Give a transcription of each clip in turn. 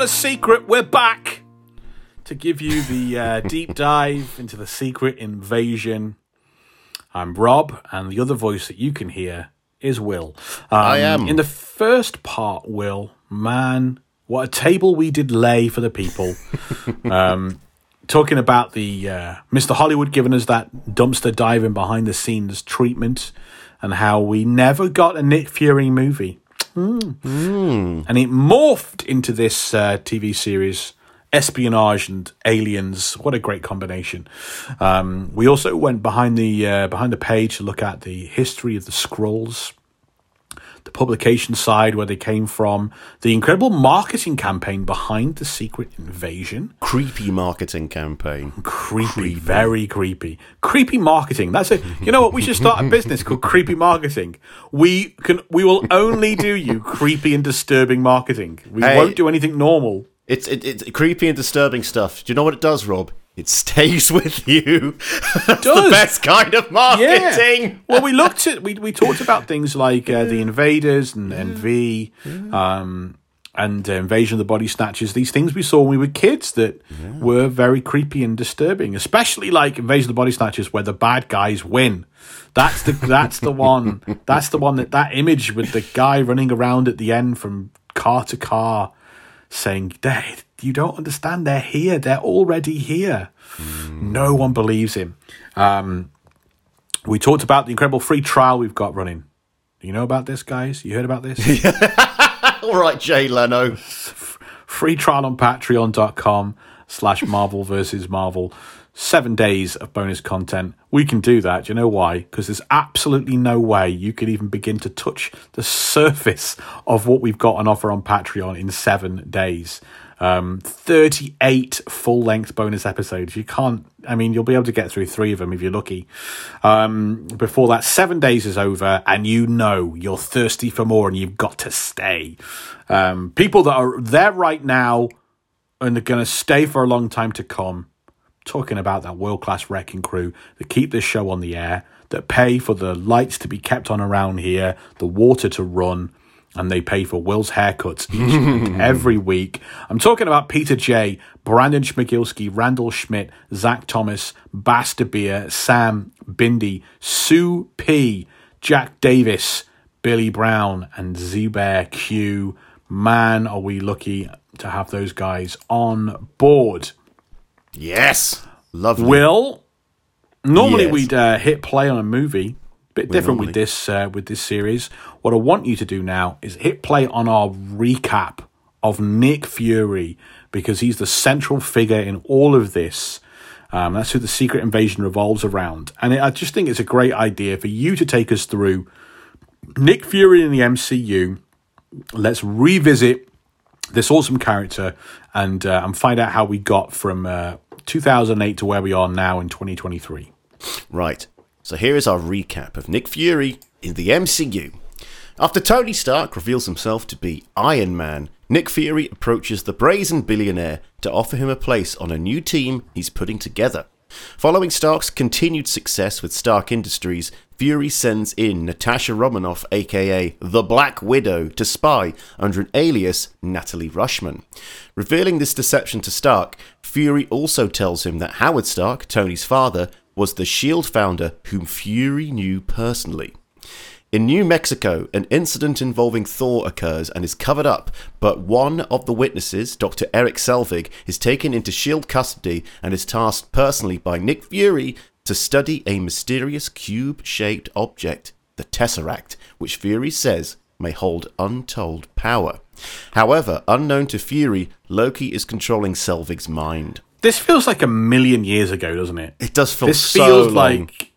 not a secret, we're back to give you the uh, deep dive into the secret invasion. I'm Rob, and the other voice that you can hear is Will. Um, I am. In the first part, Will, man, what a table we did lay for the people. um, talking about the uh, Mr. Hollywood giving us that dumpster diving behind the scenes treatment and how we never got a Nick Fury movie. And it morphed into this uh, TV series, espionage and aliens. What a great combination! Um, we also went behind the uh, behind the page to look at the history of the Skrulls, the publication side where they came from, the incredible marketing campaign behind the secret invasion. Creepy marketing campaign. Creepy, very creepy. Creepy marketing. That's it. You know what? We should start a business called Creepy Marketing. We can. We will only do you creepy and disturbing marketing. We Hey. won't do anything normal. It's it, it's creepy and disturbing stuff. Do you know what it does, Rob? It stays with you. That's the does. best kind of marketing. well, we looked at we we talked about things like uh, the invaders and NV, um, and uh, invasion of the body snatchers. These things we saw when we were kids that were very creepy and disturbing, especially like invasion of the body snatchers, where the bad guys win. That's the that's the one. That's the one that that image with the guy running around at the end from car to car, saying, "Dad, you don't understand. They're here. They're already here." No one believes him. Um, we talked about the incredible free trial we've got running. Do you know about this, guys? You heard about this? All right, Jay Leno. free trial on patreon.com slash marvel versus marvel seven days of bonus content we can do that do you know why because there's absolutely no way you could even begin to touch the surface of what we've got on offer on patreon in seven days um, 38 full length bonus episodes you can't i mean you'll be able to get through three of them if you're lucky um, before that seven days is over and you know you're thirsty for more and you've got to stay um, people that are there right now and they're going to stay for a long time to come. Talking about that world class wrecking crew that keep this show on the air, that pay for the lights to be kept on around here, the water to run, and they pay for Will's haircuts each and every week. I'm talking about Peter J, Brandon Schmigilski, Randall Schmidt, Zach Thomas, Basta Beer, Sam Bindi, Sue P, Jack Davis, Billy Brown, and Zubair Q. Man, are we lucky to have those guys on board. Yes. Lovely. Will, normally Yes. we'd uh, hit play on a movie. Bit different normally- with this uh, with this series. What I want you to do now is hit play on our recap of Nick Fury because he's the central figure in all of this. Um, that's who the Secret Invasion revolves around, and I just think it's a great idea for you to take us through Nick Fury in the MCU. Let's revisit this awesome character and uh, and find out how we got from uh, 2008 to where we are now in 2023. Right. So here is our recap of Nick Fury in the MCU. After Tony Stark reveals himself to be Iron Man, Nick Fury approaches the brazen billionaire to offer him a place on a new team he's putting together. Following Stark's continued success with Stark Industries, Fury sends in Natasha Romanoff, aka the Black Widow, to spy under an alias Natalie Rushman. Revealing this deception to Stark, Fury also tells him that Howard Stark, Tony's father, was the SHIELD founder whom Fury knew personally. In New Mexico, an incident involving Thor occurs and is covered up, but one of the witnesses, Dr. Eric Selvig, is taken into SHIELD custody and is tasked personally by Nick Fury to study a mysterious cube shaped object, the Tesseract, which Fury says may hold untold power. However, unknown to Fury, Loki is controlling Selvig's mind. This feels like a million years ago, doesn't it? It does feel This so feels long. like,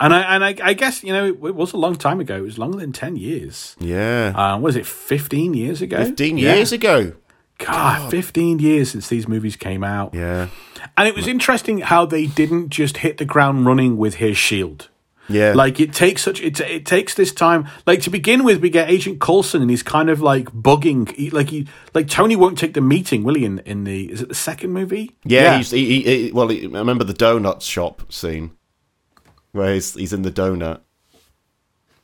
and I and I, I guess you know it, it was a long time ago. It was longer than 10 years. Yeah. Uh, was it 15 years ago? 15 Yeah. years ago. God, 15 years since these movies came out. Yeah. And it was interesting how they didn't just hit the ground running with his shield. Yeah. Like it takes such it it takes this time. Like to begin with, we get Agent Coulson, and he's kind of like bugging. He, like he like Tony won't take the meeting, will he? In, in the is it the second movie? Yeah, He's, he, he, well, he, I remember the donut shop scene. Where he's he's in the donut.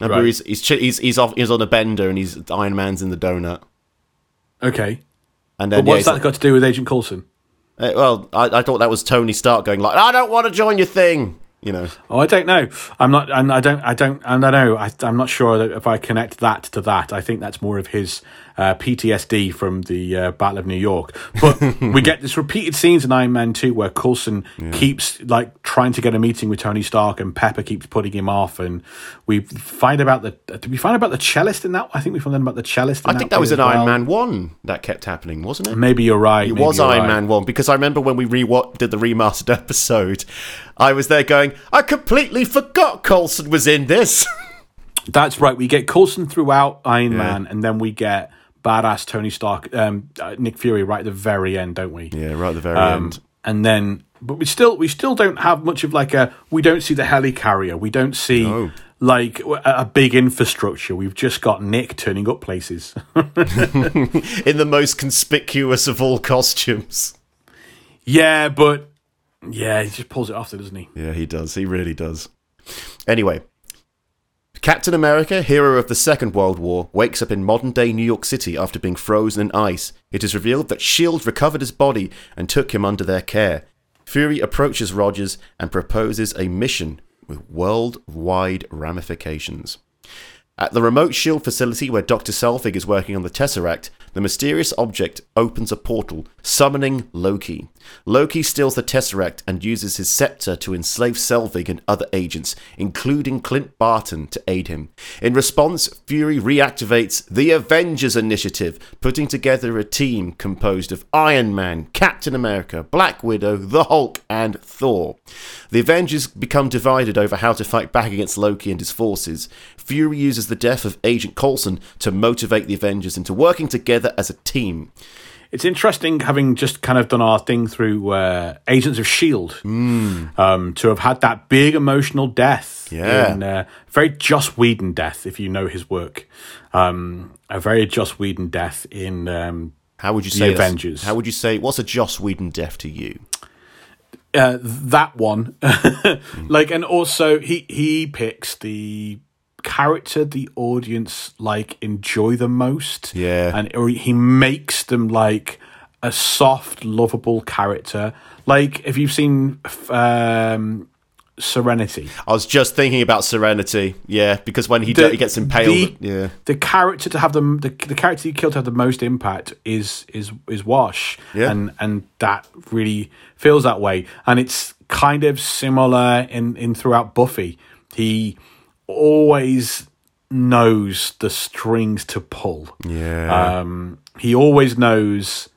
Remember, Right. he's he's, he's he's off he's on a bender and he's Iron Man's in the donut. Okay. And But then yeah, what's he's that like- got to do with Agent Coulson? uh, well, I, I thought that was Tony Stark going like, I don't want to join your thing. You know, Oh, I don't know. I'm not, and I don't, I don't, and I know. I, I'm not sure that if I connect that to that. I think that's more of his uh, PTSD from the uh, Battle of New York. But we get this repeated scenes in Iron Man Two where Coulson keeps like trying to get a meeting with Tony Stark, and Pepper keeps putting him off. And we find about the. Did we find about the cellist in that? I think we found out about the cellist. In I think that was in as Iron. Man One that kept happening, wasn't it? Maybe you're right. It was Iron right. Man 1 because I remember when we re did the remastered episode, I was there going, I completely forgot Coulson was in this. That's right. We get Coulson throughout Iron Man, and then we get badass Tony Stark, um, uh, Nick Fury, right at the very end, don't we? yeah, right at the very Um, end. and then, but we still we still don't have much of like a. We don't see the helicarrier. We don't see No. like a, a big infrastructure. We've just got Nick turning up places. In the most conspicuous of all costumes. yeah, but yeah, he just pulls it off, doesn't he? Yeah, he does. He really does. Anyway, Captain America, hero of the Second World War, wakes up in modern day New York City after being frozen in ice. It is revealed that S.H.I.E.L.D. recovered his body and took him under their care. Fury approaches Rogers and proposes a mission with worldwide ramifications. At the remote S.H.I.E.L.D. facility where Dr. Selvig is working on the Tesseract, the mysterious object opens a portal, summoning Loki. Loki steals the Tesseract and uses his scepter to enslave Selvig and other agents, including Clint Barton, to aid him. In response, Fury reactivates the Avengers Initiative, putting together a team composed of Iron Man, Captain America, Black Widow, the Hulk, and Thor. The Avengers become divided over how to fight back against Loki and his forces. Fury uses the death of Agent Coulson to motivate the Avengers into working together as a team. It's interesting having just kind of done our thing through uh, Agents of Shield um, to have had that big emotional death. Yeah. in, uh, very Joss Whedon death, if you know his work. Um, a very Joss Whedon death in um, How would you say this- Avengers. How would you say what's a Joss Whedon death to you? uh, that one. like, and also he he picks the character the audience like enjoy the most. Yeah. and or he makes them like a soft, lovable character. Like if you've seen um, Serenity, I was just thinking about Serenity. Yeah, because when he, do- he gets impaled, The, yeah, the character to have the, the the character you kill to have the most impact is is is Wash, Yeah. and and that really feels that way, and it's kind of similar in in throughout Buffy. He always knows the strings to pull. yeah, Um, he always knows.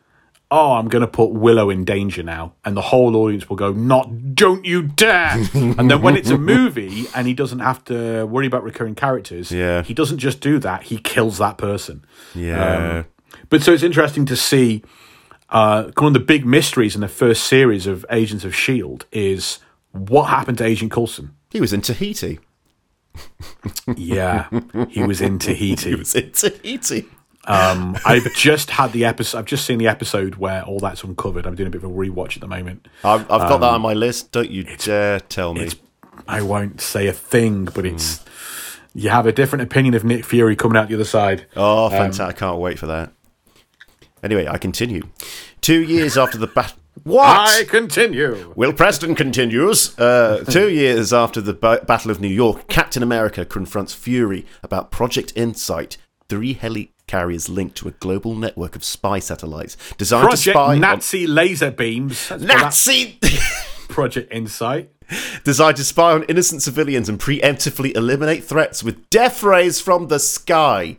Oh, I'm going to put Willow in danger now, and the whole audience will go, "Not, don't you dare!" and then when it's a movie and he doesn't have to worry about recurring characters, Yeah. he doesn't just do that; he kills that person. yeah. But so it's interesting to see. Uh, one of the big mysteries in the first series of Agents of Shield is what happened to Agent Coulson. he was in Tahiti. Yeah, he was in Tahiti. He was in Tahiti. Um, I've just had the episode. I've just seen the episode where all that's uncovered. I'm doing a bit of a rewatch at the moment. I've, I've got that on my list. Don't you dare tell me. Um, I won't say a thing, but it's you have a different opinion of Nick Fury coming out the other side. Oh, fantastic! I can't wait for that. Anyway, I continue. Two years after the bat. What? I continue. Will Preston continues. Uh, two years after the ba- Battle of New York, Captain America confronts Fury about Project Insight, three helicarriers linked to a global network of spy satellites designed to Project spy on Nazi laser beams. That's Nazi. Project Insight. designed to spy on innocent civilians and preemptively eliminate threats with death rays from the sky.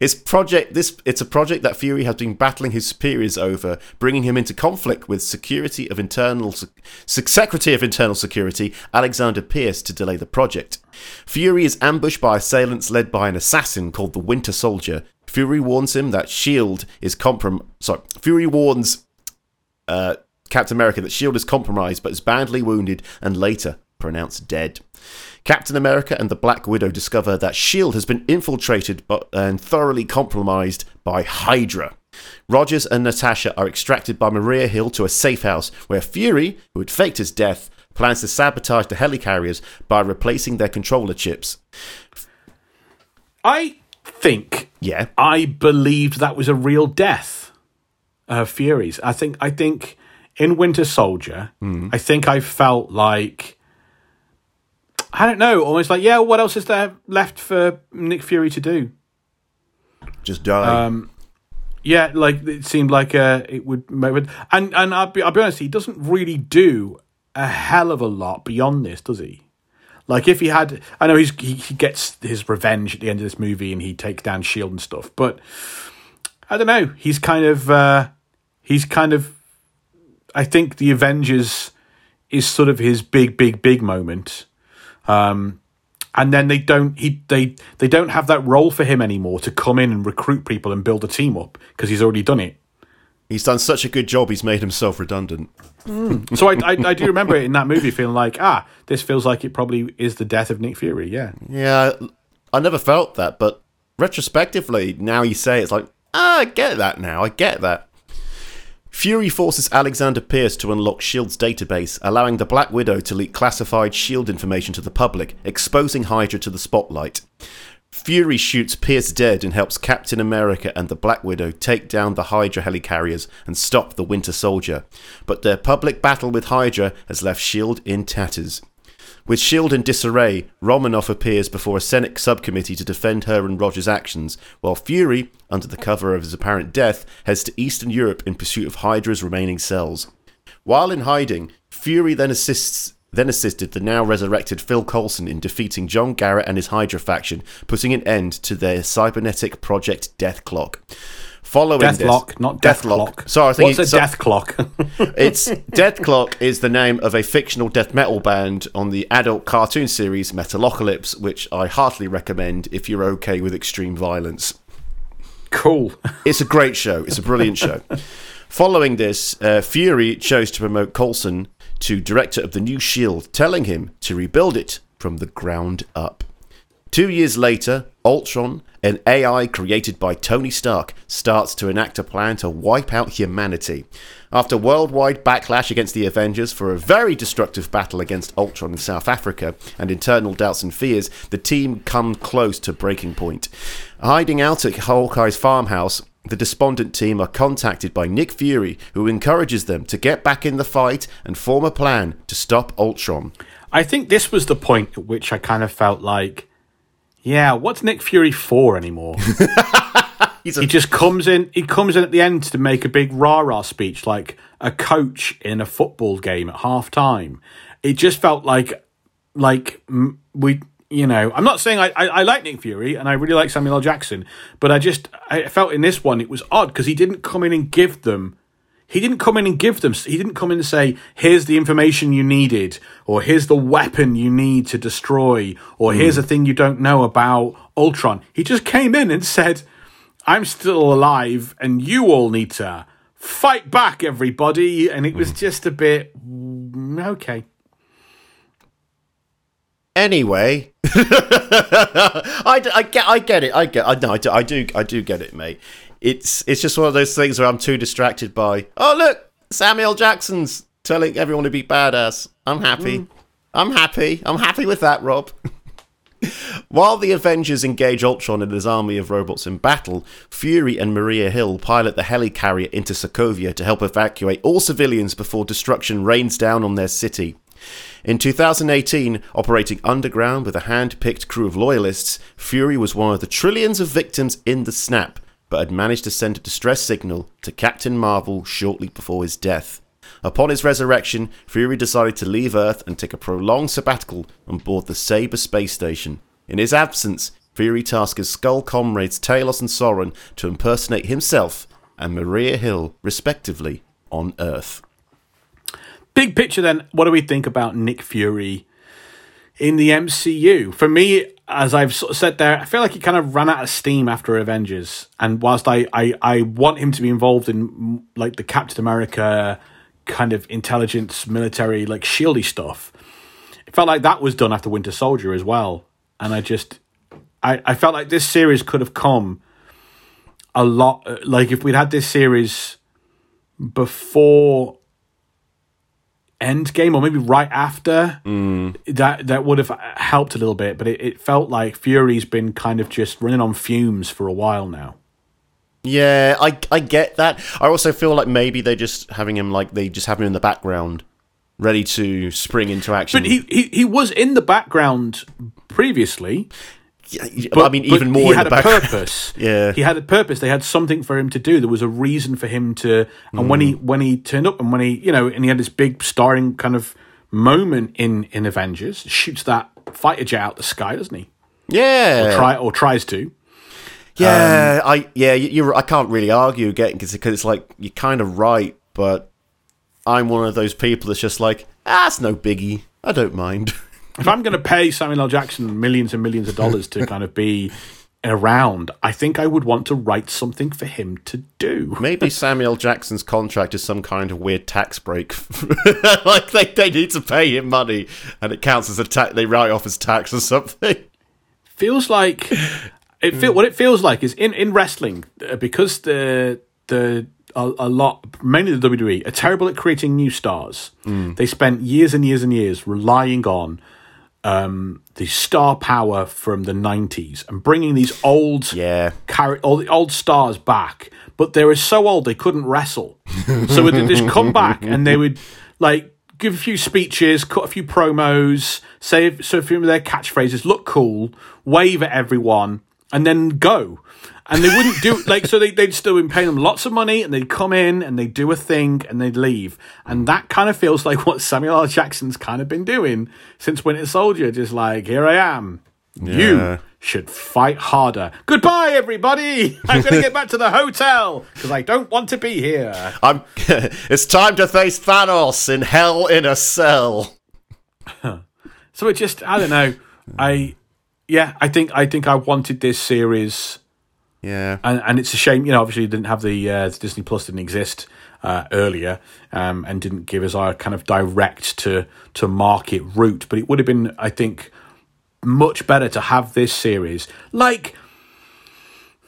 It's project this it's a project that Fury has been battling his superiors over, bringing him into conflict with Security of Internal Sec- Secretary of Internal Security Alexander Pierce to delay the project. Fury is ambushed by assailants led by an assassin called the Winter Soldier. Fury warns him that Shield is comprom sorry, Fury warns uh, Captain America that S.H.I.E.L.D. is compromised but is badly wounded and later pronounced dead. Captain America and the Black Widow discover that S.H.I.E.L.D. has been infiltrated but, and thoroughly compromised by Hydra. Rogers and Natasha are extracted by Maria Hill to a safe house where Fury, who had faked his death, plans to sabotage the helicarriers by replacing their controller chips. I think Yeah. I believed that was a real death of Fury's. I think I think in Winter Soldier, hmm. I think I felt like I don't know, almost like yeah, what else is there left for Nick Fury to do? Just die. Um, yeah, like it seemed like uh, it would, and and I'll be, I'll be honest, he doesn't really do a hell of a lot beyond this, does he? Like if he had, I know he's he, he gets his revenge at the end of this movie and he takes down Shield and stuff, but I don't know. He's kind of uh, he's kind of. I think the Avengers is sort of his big, big, big moment. Um, and then they don't he they they don't have that role for him anymore to come in and recruit people and build a team up because he's already done it. he's done such a good job, he's made himself redundant. So I, I I do remember it in that movie feeling like ah this feels like it probably is the death of Nick Fury. Yeah, Yeah, I never felt that, but retrospectively, now you say it, it's like, ah, I get that now, I get that. Fury forces Alexander Pierce to unlock S.H.I.E.L.D.'s database, allowing the Black Widow to leak classified S.H.I.E.L.D. information to the public, exposing Hydra to the spotlight. Fury shoots Pierce dead and helps Captain America and the Black Widow take down the Hydra helicarriers and stop the Winter Soldier. But their public battle with Hydra has left S.H.I.E.L.D. in tatters. With S.H.I.E.L.D. in disarray, Romanoff appears before a Senate subcommittee to defend her and Roger's actions, while Fury, under the cover of his apparent death, heads to Eastern Europe in pursuit of Hydra's remaining cells. While in hiding, Fury then assists then assisted the now resurrected Phil Coulson in defeating John Garrett and his Hydra faction, putting an end to their cybernetic project Death Clock. Following this, Deathlock, not Death Clock. Sorry, I think what's a it's- so- Death Clock? it's Death Clock is the name of a fictional death metal band on the adult cartoon series Metalocalypse, which I heartily recommend if you're okay with extreme violence. cool. It's a great show. It's a brilliant show. Following this, uh, Fury chose to promote Coulson to director of the new Shield, telling him to rebuild it from the ground up. Two years later, Ultron, an AI created by Tony Stark, starts to enact a plan to wipe out humanity. After worldwide backlash against the Avengers for a very destructive battle against Ultron in South Africa and internal doubts and fears, the team come close to breaking point. Hiding out at Hawkeye's farmhouse, the despondent team are contacted by Nick Fury, who encourages them to get back in the fight and form a plan to stop Ultron. I think this was the point at which I kind of felt like, yeah, what's Nick Fury for anymore? He's a he just comes in. He comes in at the end to make a big rah rah speech, like a coach in a football game at half time. It just felt like, like we, you know, I'm not saying I, I, I like Nick Fury and I really like Samuel L. Jackson, but I just I felt in this one it was odd because he didn't come in and give them. He didn't come in and give them. He didn't come in and say, "Here's the information you needed," or "Here's the weapon you need to destroy," or "Here's a thing you don't know about Ultron." He just came in and said, I'm still alive and you all need to fight back, everybody. And it was just a bit mm, okay. Anyway, I, I get I get it I get I no I do, I do I do get it, mate. It's it's just one of those things where I'm too distracted by. Oh look, Samuel Jackson's telling everyone to be badass. I'm happy. Mm. I'm happy. I'm happy with that, Rob. While the Avengers engage Ultron and his army of robots in battle, Fury and Maria Hill pilot the helicarrier into Sokovia to help evacuate all civilians before destruction rains down on their city. In 2018, operating underground with a hand picked crew of loyalists, Fury was one of the trillions of victims in the snap, but had managed to send a distress signal to Captain Marvel shortly before his death. Upon his resurrection, Fury decided to leave Earth and take a prolonged sabbatical on board the Sabre space station. In his absence, Fury tasked his Skrull comrades Talos and Soren to impersonate himself and Maria Hill, respectively, on Earth. Big picture then, what do we think about Nick Fury in the MCU? For me, as I've sort of said there, I feel like he kind of ran out of steam after Avengers. And whilst I, I, I want him to be involved in like the Captain America kind of intelligence, military, like shieldy stuff, it felt like that was done after Winter Soldier as well. And I just, I, I felt like this series could have come a lot. Uh, like if we'd had this series before Endgame or maybe right after mm. that that would have helped a little bit. But it, it felt like Fury's been kind of just running on fumes for a while now. Yeah, I I get that. I also feel like maybe they're just having him like they just have him in the background, ready to spring into action. But he, he he was in the background previously. But, I mean, even more He had a background. purpose. Yeah. he had a purpose. They had something for him to do. There was a reason for him to. And when he Mm. when he turned up and when he you know and he had this big starring kind of moment in in Avengers, shoots that fighter jet out the sky, doesn't he? Yeah, Try or tries to. yeah. Um, I yeah, you- you're. I can't really argue again because it's like you're kind of right, but I'm one of those people that's just like, ah, it's no biggie. I don't mind. If I'm going to pay Samuel L. Jackson millions and millions of dollars to kind of be around, I think I would want to write something for him to do. Maybe Samuel Jackson's contract is some kind of weird tax break. like they, they need to pay him money, and it counts as a tax. They write off as tax or something. feels like it feel what it feels like is in in wrestling uh, because the the a, a lot mainly the WWE are terrible at creating new stars. They spent years and years and years relying on um, the star power from the '90s and bringing these old Yeah. carry all the old stars back, but they were so old they couldn't wrestle. so they'd just come back and they would like give a few speeches, cut a few promos, say so a few of their catchphrases, look cool, wave at everyone, and then go. And they wouldn't do like so they they'd still been paying them lots of money and they'd come in and they'd do a thing and they'd leave. And that kind of feels like what Samuel L. Jackson's kind of been doing since Winter Soldier, just like, here I am. Yeah. You should fight harder. Goodbye, everybody. I'm going to get back to the hotel because I don't want to be here. I'm. it's time to face Thanos in Hell in a Cell. So it just, I don't know. I, yeah, I think I think I wanted this series, Yeah. and, and it's a shame. You know, obviously, didn't have the uh, Disney Plus didn't exist uh, earlier, um, and didn't give us our kind of direct to to market route. But it would have been, I think, much better to have this series like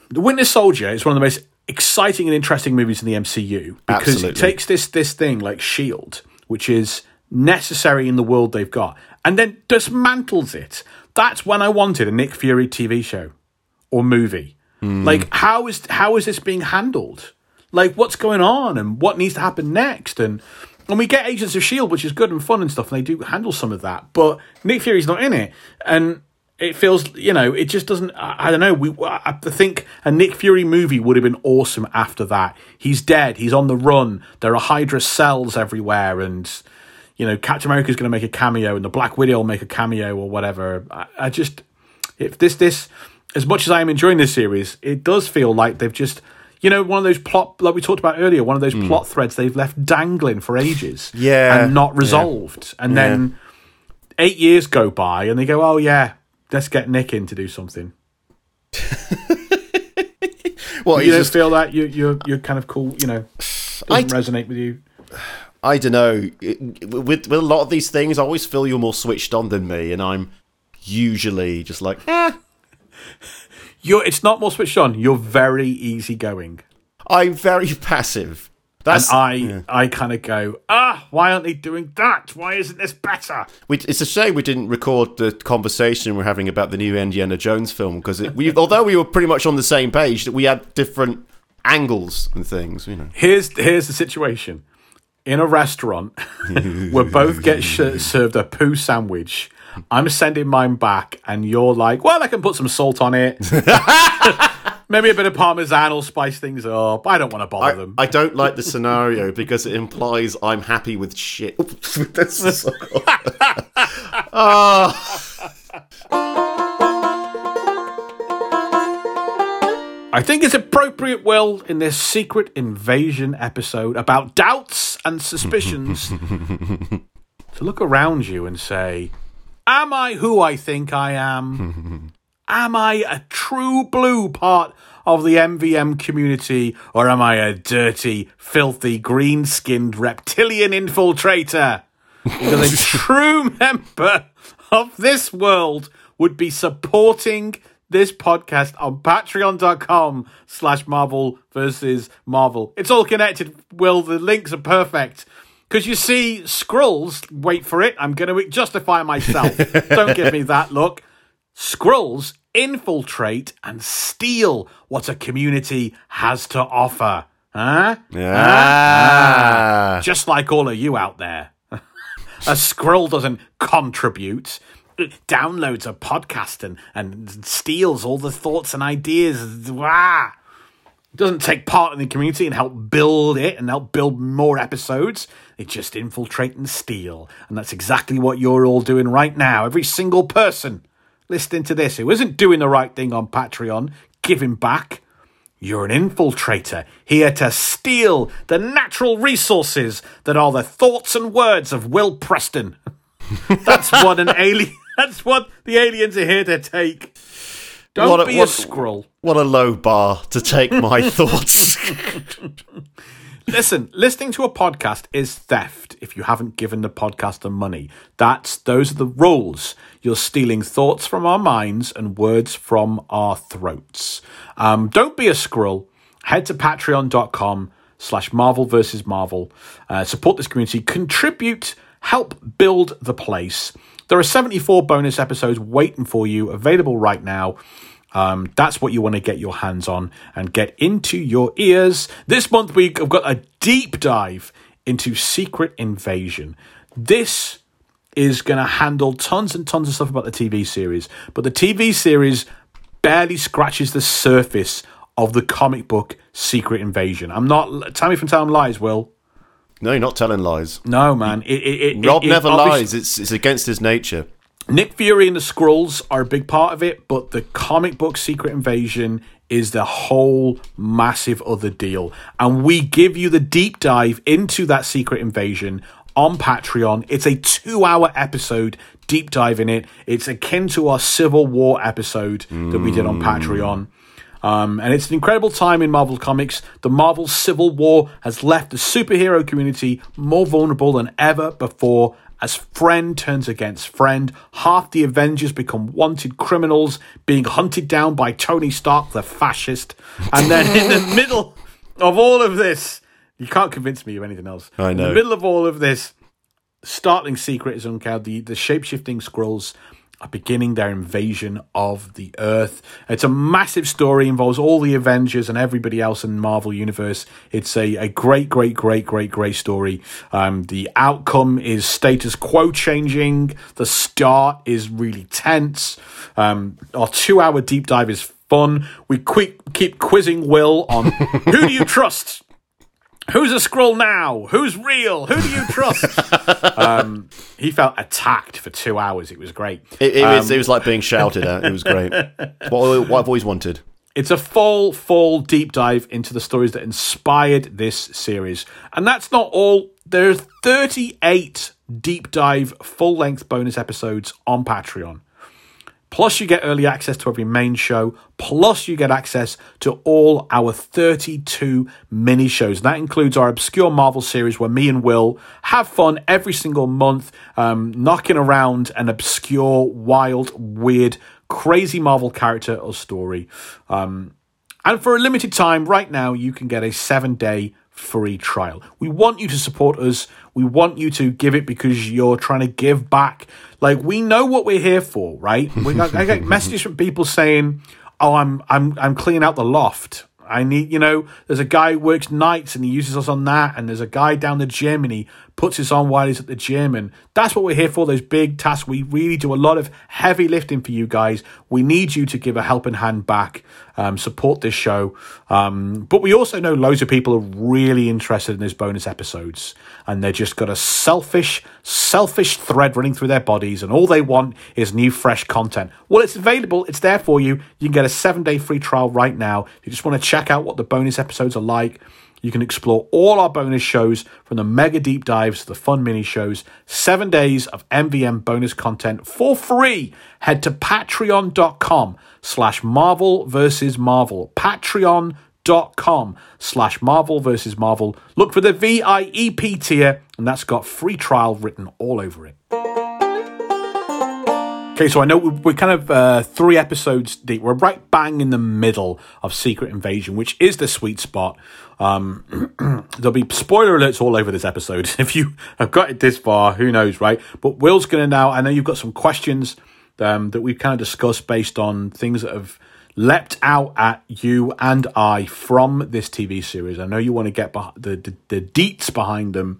The Winter Soldier is one of the most exciting and interesting movies in the MCU because Absolutely. it takes this this thing like Shield, which is necessary in the world they've got, and then dismantles it. That's when I wanted a Nick Fury TV show or movie. Hmm. Like how is how is this being handled? Like what's going on and what needs to happen next? And and we get Agents of Shield, which is good and fun and stuff, and they do handle some of that. But Nick Fury's not in it, and it feels you know it just doesn't. I, I don't know. We I think a Nick Fury movie would have been awesome after that. He's dead. He's on the run. There are Hydra cells everywhere, and you know Captain is going to make a cameo, and the Black Widow will make a cameo or whatever. I, I just if this this as much as I am enjoying this series, it does feel like they've just you know one of those plot like we talked about earlier, one of those hmm. plot threads they've left dangling for ages, Yeah. and not resolved, and then eight years go by and they go, oh yeah, let's get Nick in to do something. Well, You don't just, feel that you you're you're kind of cool, you know, doesn't I- resonate with you. I don't know. It- With with a lot of these things, I always feel you're more switched on than me, and I'm usually just like, eh. You're it's not more switched on. You're very easygoing. I'm very passive. And That's I, I kind of go, ah, why aren't they doing that? Why isn't this better? We, it's a shame we didn't record the conversation we're having about the new Indiana Jones film because we, although we were pretty much on the same page, that we had different angles and things. You know, Here's here's the situation. In a restaurant, we both get sh- served a poo sandwich. I'm sending mine back, and you're like, "Well, I can put some salt on it, maybe a bit of parmesan will spice things up." I don't want to bother I, them. I don't like the scenario because it implies I'm happy with shit. That's so cool. Ah. I think it's appropriate, Will, in this secret invasion episode about doubts and suspicions, to look around you and say, Am I who I think I am? am I a true blue part of the MVM community, or am I a dirty, filthy, green skinned reptilian infiltrator? Because a true member of this world would be supporting this podcast on patreon.com slash marvel versus marvel it's all connected will the links are perfect Because you see, Skrulls, wait for it, I'm going to justify myself. Don't give me that look. Skrulls infiltrate and steal what a community has to offer. Huh? Ah. Just like all of you out there. a Skrull doesn't contribute. Downloads a podcast and, and steals all the thoughts and ideas. Doesn't take part in the community and help build it and help build more episodes. They just infiltrate and steal. And that's exactly what you're all doing right now. Every single person listening to this who isn't doing the right thing on Patreon, giving back. You're an infiltrator, here to steal the natural resources that are the thoughts and words of Will Preston. that's what an alien. That's what the aliens are here to take. Don't What a- be what- a Skrull. What a low bar to take my thoughts. Listen, listening to a podcast is theft if you haven't given the podcaster money. That's those are the rules. You're stealing thoughts from our minds and words from our throats. Um, don't be a squirrel. Head to patreon.com slash Marvel versus Marvel. Uh, support this community. Contribute. Help build the place. There are 74 bonus episodes waiting for you, available right now. Um, that's what you want to get your hands on and get into your ears. This month we've got a deep dive into Secret Invasion. This is going to handle tons and tons of stuff about the TV series, but the TV series barely scratches the surface of the comic book Secret Invasion. I'm not. Tell me if I'm telling lies, Will. No, you're not telling lies. No, man. It, it, it, Rob never lies. It's it's against his nature. Nick Fury and the Skrulls are a big part of it, but the comic book Secret Invasion is the whole massive other deal. And we give you the deep dive into that Secret Invasion on Patreon. It's a two hour episode, deep dive in it. It's akin to our Civil War episode that we did on hmm. Patreon. Um, and it's an incredible time in Marvel Comics. The Marvel Civil War has left the superhero community more vulnerable than ever before. As friend turns against friend, half the Avengers become wanted criminals being hunted down by Tony Stark, the fascist. And then in the middle of all of this, you can't convince me of anything else. I know. In the middle of all of this, startling secret is uncovered. The, the shape shifting squirrels are beginning their invasion of the Earth. It's a massive story, involves all the Avengers and everybody else in Marvel Universe. It's a, a great, great, great, great, great story. Um, the outcome is status quo changing. The start is really tense. Um, our two hour deep dive is fun. We quick, keep quizzing Will on who do you trust? Who's a Skrull now? Who's real? Who do you trust? um, he felt attacked for two hours. It was great. It, it, was, Um, it was like being shouted at. It was great. What, what I've always wanted. It's a full, full deep dive into the stories that inspired this series. And that's not all. There's 38 deep dive, full length bonus episodes on Patreon. Plus, you get early access to every main show. Plus, you get access to all our 32 mini shows. That includes our obscure Marvel series where me and Will have fun every single month, um, knocking around an obscure, wild, weird, crazy Marvel character or story. Um, and for a limited time, right now, you can get a seven day free trial. We want you to support us. We want you to give it because you're trying to give back. Like we know what we're here for, right? We I get messages from people saying, "Oh, I'm I'm I'm cleaning out the loft." I need, you know, there's a guy who works nights and he uses us on that, and there's a guy down the gym and he puts us on while he's at the gym, and that's what we're here for. Those big tasks. We really do a lot of heavy lifting for you guys. We need you to give a helping hand back, um, support this show. Um, but we also know loads of people are really interested in these bonus episodes, and they're just got a selfish, selfish thread running through their bodies, and all they want is new, fresh content. Well, it's available. It's there for you. You can get a seven day free trial right now. If you just want to check out what the bonus episodes are like. You can explore all our bonus shows from the mega deep dives to the fun mini shows. Seven days of MVM bonus content for free. Head to patreon.com slash Marvel versus Marvel. Patreon.com slash Marvel versus Marvel. Look for the VIEP tier, and that's got free trial written all over it. Okay, so I know we- we're kind of uh, three episodes deep. We're right bang in the middle of Secret Invasion, which is the sweet spot. Um, there'll be spoiler alerts all over this episode. If you have got it this far, who knows, right? But Will's going to now, I know you've got some questions um, that we've kind of discussed based on things that have leapt out at you and I from this TV series. I know you want to get beh- the, the, the deets behind them.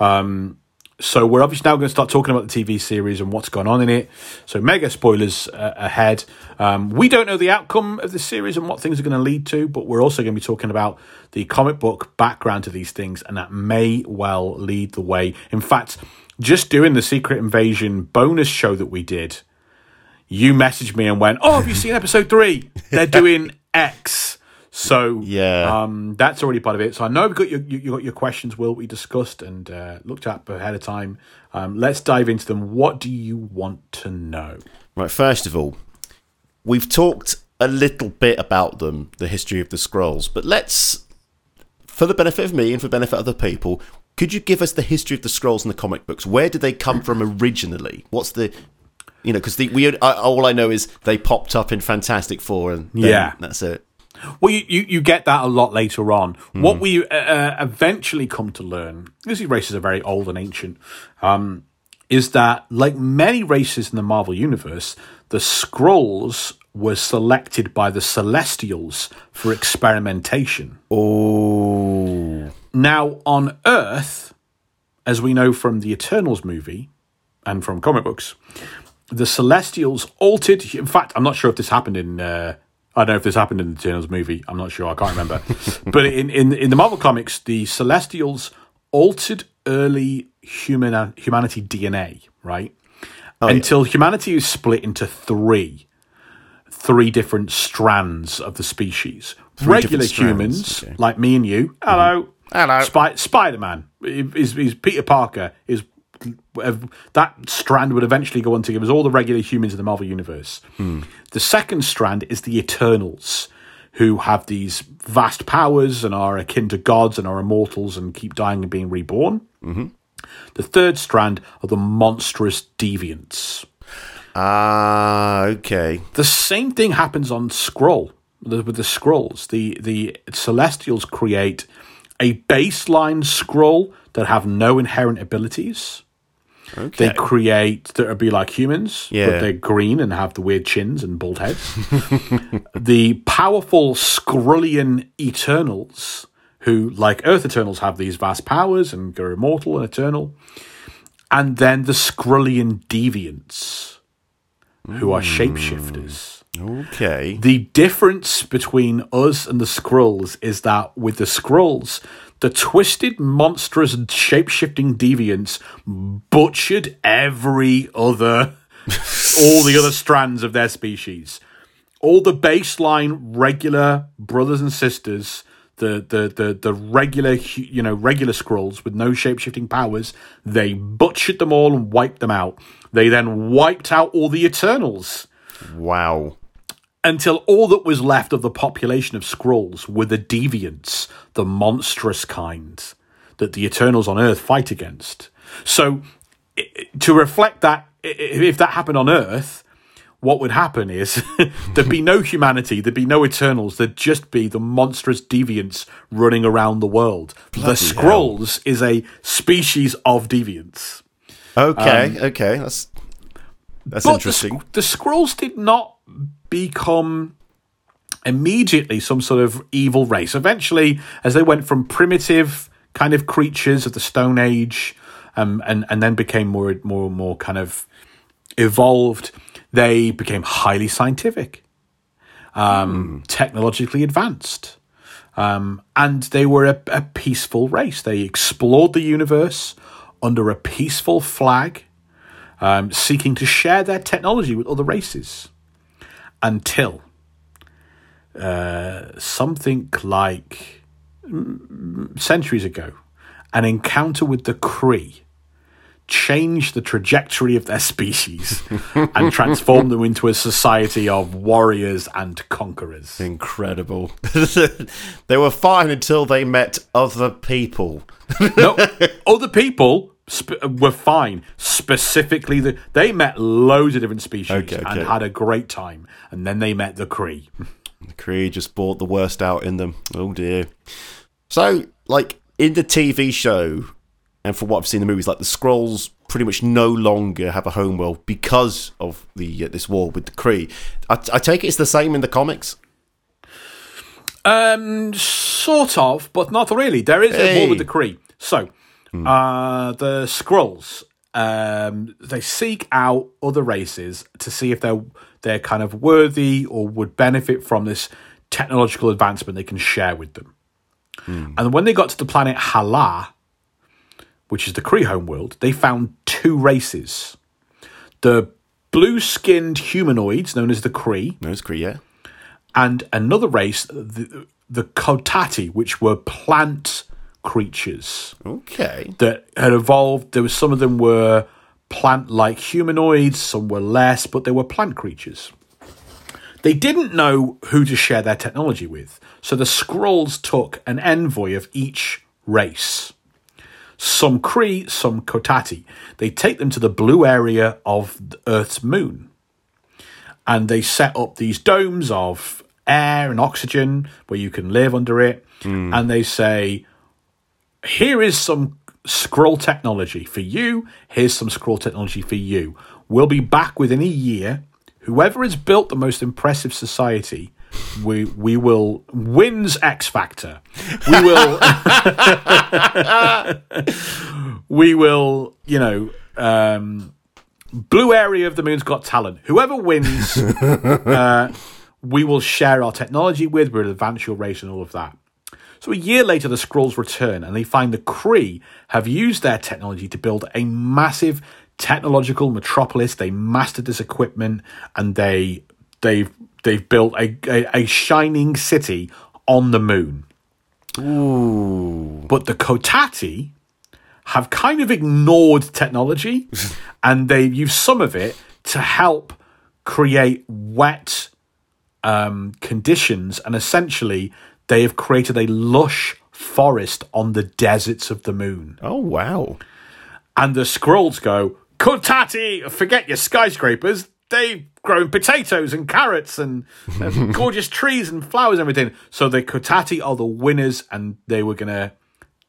Um, so we're obviously now going to start talking about the TV series and what's going on in it. So mega spoilers uh, ahead. Um, we don't know the outcome of the series and what things are going to lead to, but we're also going to be talking about the comic book background to these things, and that may well lead the way. In fact, just doing the Secret Invasion bonus show that we did, you messaged me and went, "Oh, have you seen episode three? They're doing X." So Yeah. um, that's already part of it. So I know we've got your you, got your questions, Will, we discussed and uh, looked at ahead of time. Um, let's dive into them. What do you want to know? Right, first of all, we've talked a little bit about them, the history of the Skrulls, but let's, for the benefit of me and for the benefit of other people, could you give us the history of the Skrulls in the comic books? Where did they come from originally? What's the, you know, because we I, all I know is they popped up in Fantastic Four, and Yeah. that's it. Well, you, you, you get that a lot later on. What we uh, uh, eventually come to learn, these races are very old and ancient, um, is that like many races in the Marvel Universe, the Skrulls were selected by the Celestials for experimentation. Oh, Now, on Earth, as we know from the Eternals movie and from comic books, the Celestials altered. In fact, I'm not sure if this happened in. Uh, I don't know if this happened in the Eternals movie. I'm not sure. I can't remember. but in, in in the Marvel comics, the Celestials altered early human humanity DNA, right? Until humanity is split into three, three different strands of the species. Regular humans, okay. like me and you. Hello, Hello. Spy- Spider Man is, is Peter Parker is that strand would eventually go on to give us all the regular humans in the Marvel universe. The second strand is the Eternals, who have these vast powers and are akin to gods and are immortals and keep dying and being reborn. Mm-hmm. The third strand are the monstrous deviants. ah, okay. The same thing happens on Scroll with the Skrulls. The the Celestials create a baseline Skrull that have no inherent abilities. Okay. They create that would be like humans, Yeah. but they're green and have the weird chins and bald heads. the powerful Skrullian Eternals, who, like Earth Eternals, have these vast powers and are immortal and eternal. And then the Skrullian Deviants, who are shapeshifters. Okay. The difference between us and the Skrulls is that with the Skrulls, the twisted, monstrous, shape shifting deviants butchered every other, all the other strands of their species. All the baseline regular brothers and sisters, the the the the regular you know regular Skrulls with no shape shifting powers, they butchered them all and wiped them out. They then wiped out all the Eternals Wow. Until all that was left of the population of Skrulls were the deviants, the monstrous kind that the Eternals on Earth fight against. So, to reflect that, if that happened on Earth, what would happen is there'd be no humanity, there'd be no Eternals, there'd just be the monstrous deviants running around the world. the hell. Is a species of deviants. Okay. Um, okay. That's that's But interesting. The Skrulls did not become immediately some sort of evil race. Eventually, as they went from primitive kind of creatures of the Stone Age, um, and and then became more more and more kind of evolved, they became highly scientific, um, technologically advanced. Um, and they were a, a peaceful race. They explored the universe under a peaceful flag, um, seeking to share their technology with other races until uh, something like mm, centuries ago, an encounter with the Kree changed the trajectory of their species and transformed them into a society of warriors and conquerors. Incredible. they were fine until they met other people. no, other people sp- were fine. Specifically, the, they met loads of different species Okay, and had a great time. And then they met the Kree. The Kree just brought the worst out in them. Oh dear. So, like in the TV show, and from what I've seen in the movies, like the Skrulls pretty much no longer have a homeworld because of the uh, this war with the Kree. I, I take it it's the same in the comics. Um, sort of, but not really. There is a war with the Kree. So, uh, the Skrulls, um, they seek out other races to see if they're they're kind of worthy or would benefit from this technological advancement they can share with them. And when they got to the planet Hala, which is the Kree homeworld, they found two races: the blue-skinned humanoids known as the Kree, No, it's Kree, yeah. and another race, the, the Kotati, which were plant creatures Okay. that had evolved. There was some of them were plant-like humanoids, some were less, but they were plant creatures. They didn't know who to share their technology with, so the Skrulls took an envoy of each race. Some Kree, some Kotati. They take them to the blue area of Earth's moon and they set up these domes of air and oxygen where you can live under it. Hmm. And they say, here is some Skrull technology for you. Here's some Skrull technology for you. We'll be back within a year. Whoever has built the most impressive society, we we will wins X Factor. We will we will, you know, um, blue area of the moon's got talent. Whoever wins, uh, we will share our technology with. We'll advance your race and all of that. So a year later, the Skrulls return and they find the Kree have used their technology to build a massive technological metropolis. They mastered this equipment and they they've they've built a, a, a shining city on the moon. Ooh. But the Kotati have kind of ignored technology and they've used some of it to help create wet um, conditions. And essentially, they have created a lush forest on the deserts of the moon. Oh wow. And the Skrulls go, Kotati, forget your skyscrapers. They've grown potatoes and carrots and, gorgeous trees and flowers and everything. So the Kotati are the winners and they were going to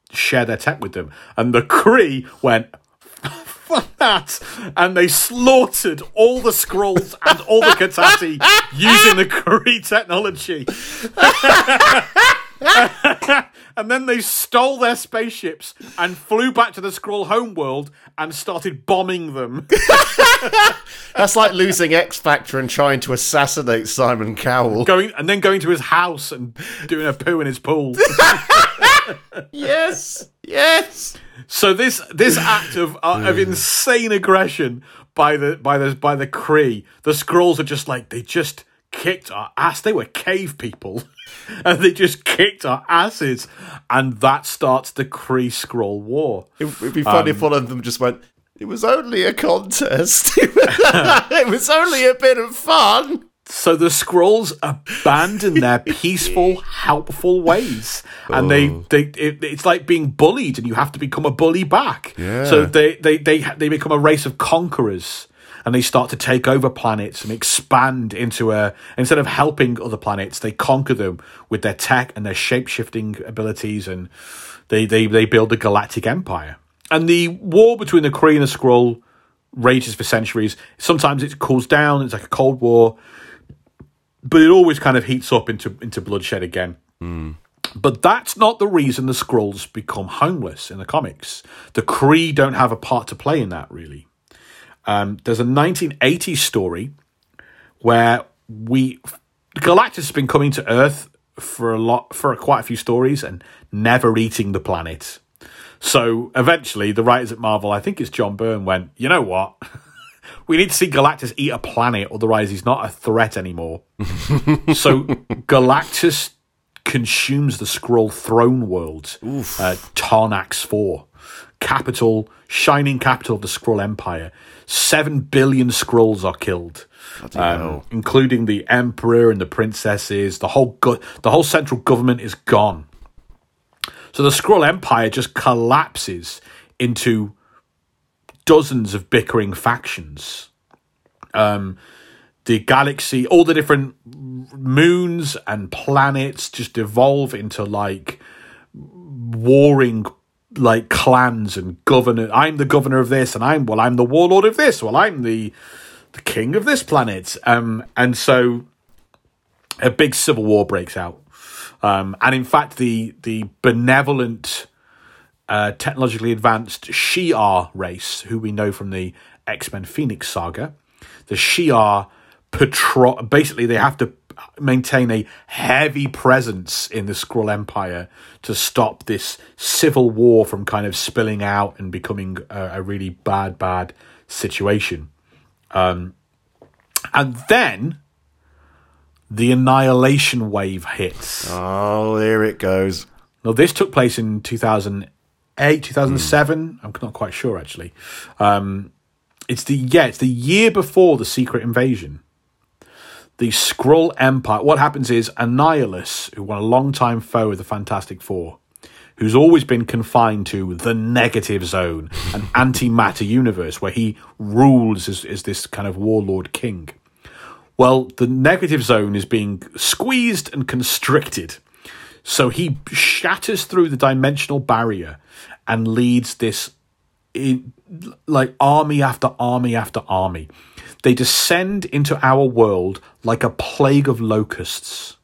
share their tech with them. And the Kree went, fuck that. And they slaughtered all the Skrulls and all the Kotati using the Kree technology. and then they stole their spaceships and flew back to the Skrull homeworld and started bombing them. That's like losing X Factor and trying to assassinate Simon Cowell. going and then going to his house and doing a poo in his pool. yes. Yes. so this this act of uh, of insane aggression by the by the by the Kree, the Skrulls are just like they just kicked our ass. They were cave people. And they just kicked our asses, and that starts the Kree Skrull War. It would be funny if one of them just went, it was only a contest. it was only a bit of fun. So the Skrulls abandon their peaceful, helpful ways, and they oh. they it, it's like being bullied, and you have to become a bully back. Yeah. So they they they they become a race of conquerors, and they start to take over planets and expand into a. Instead of helping other planets, they conquer them with their tech and their shape shifting abilities, and they they they build a galactic empire. And the war between the Kree and the Skrull rages for centuries. Sometimes it cools down; it's like a cold war but it always kind of heats up into into bloodshed again. But that's not the reason the Skrulls become homeless in the comics. The Kree don't have a part to play in that, really. Um, there's a 1980s story where we Galactus has been coming to Earth for a lot for quite a few stories and never eating the planet. So eventually, the writers at Marvel, I think it's John Byrne, went, you know what? we need to see Galactus eat a planet, otherwise he's not a threat anymore. so Galactus consumes the Skrull throne world, uh, Tarnax 4, capital, shining capital of the Skrull Empire. Seven billion Skrulls are killed, um, including the Emperor and the princesses. The whole go- the whole central government is gone. So the Skrull Empire just collapses into dozens of bickering factions. Um, the galaxy, all the different moons and planets just evolve into like warring like clans and governor. I'm the governor of this, and I'm well, I'm the warlord of this. Well, I'm the the king of this planet. Um, and so a big civil war breaks out. Um, and in fact, the the benevolent, uh, technologically advanced Shi'ar race, who we know from the X Men Phoenix saga, the Shi'ar patrol. Basically, they have to maintain a heavy presence in the Skrull Empire to stop this civil war from kind of spilling out and becoming a, a really bad, bad situation. Um, and then the annihilation wave hits. Oh, there it goes. Now, this took place in 2008, 2007. I'm not quite sure, actually. Um, it's the yeah, it's the year before the secret invasion. The Skrull Empire. What happens is Annihilus, who was a long-time foe of the Fantastic Four, who's always been confined to the negative zone, an antimatter universe where he rules as, as this kind of warlord king. Well, the negative zone is being squeezed and constricted. So he shatters through the dimensional barrier and leads this in, like army after army after army. They descend into our world like a plague of locusts.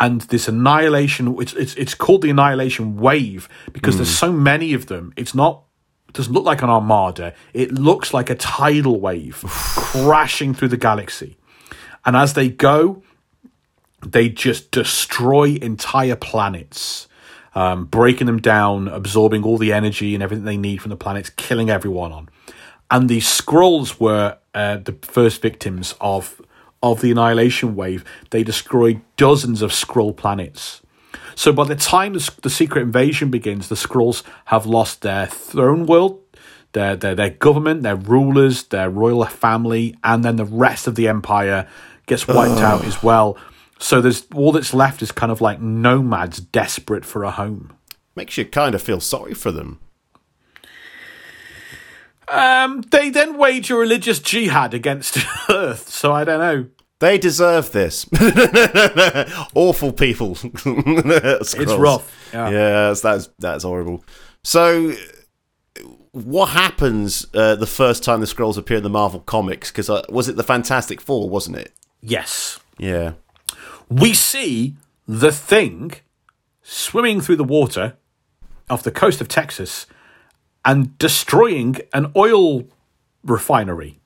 And this annihilation, it's, it's, it's called the annihilation wave because there's hmm. so many of them. It's not, it doesn't look like an armada. It looks like a tidal wave crashing through the galaxy. And as they go, they just destroy entire planets, um, breaking them down, absorbing all the energy and everything they need from the planets, killing everyone on. And the Skrulls were uh, the first victims of of the annihilation wave. They destroyed dozens of Skrull planets. So by the time the, the secret invasion begins, the Skrulls have lost their throne world, their, their their government, their rulers, their royal family, and then the rest of the empire gets wiped out as well. So there's all that's left is kind of like nomads desperate for a home. Makes you kind of feel sorry for them. Um, they then wage a religious jihad against Earth. So I don't know. They deserve this. Awful people. it's rough, yeah. Yes, that's that's horrible. So, what happens uh, the first time the Skrulls appear in the Marvel comics? Because uh, was it the Fantastic Four, wasn't it? Yes, Yeah. We see the thing swimming through the water off the coast of Texas and destroying an oil refinery.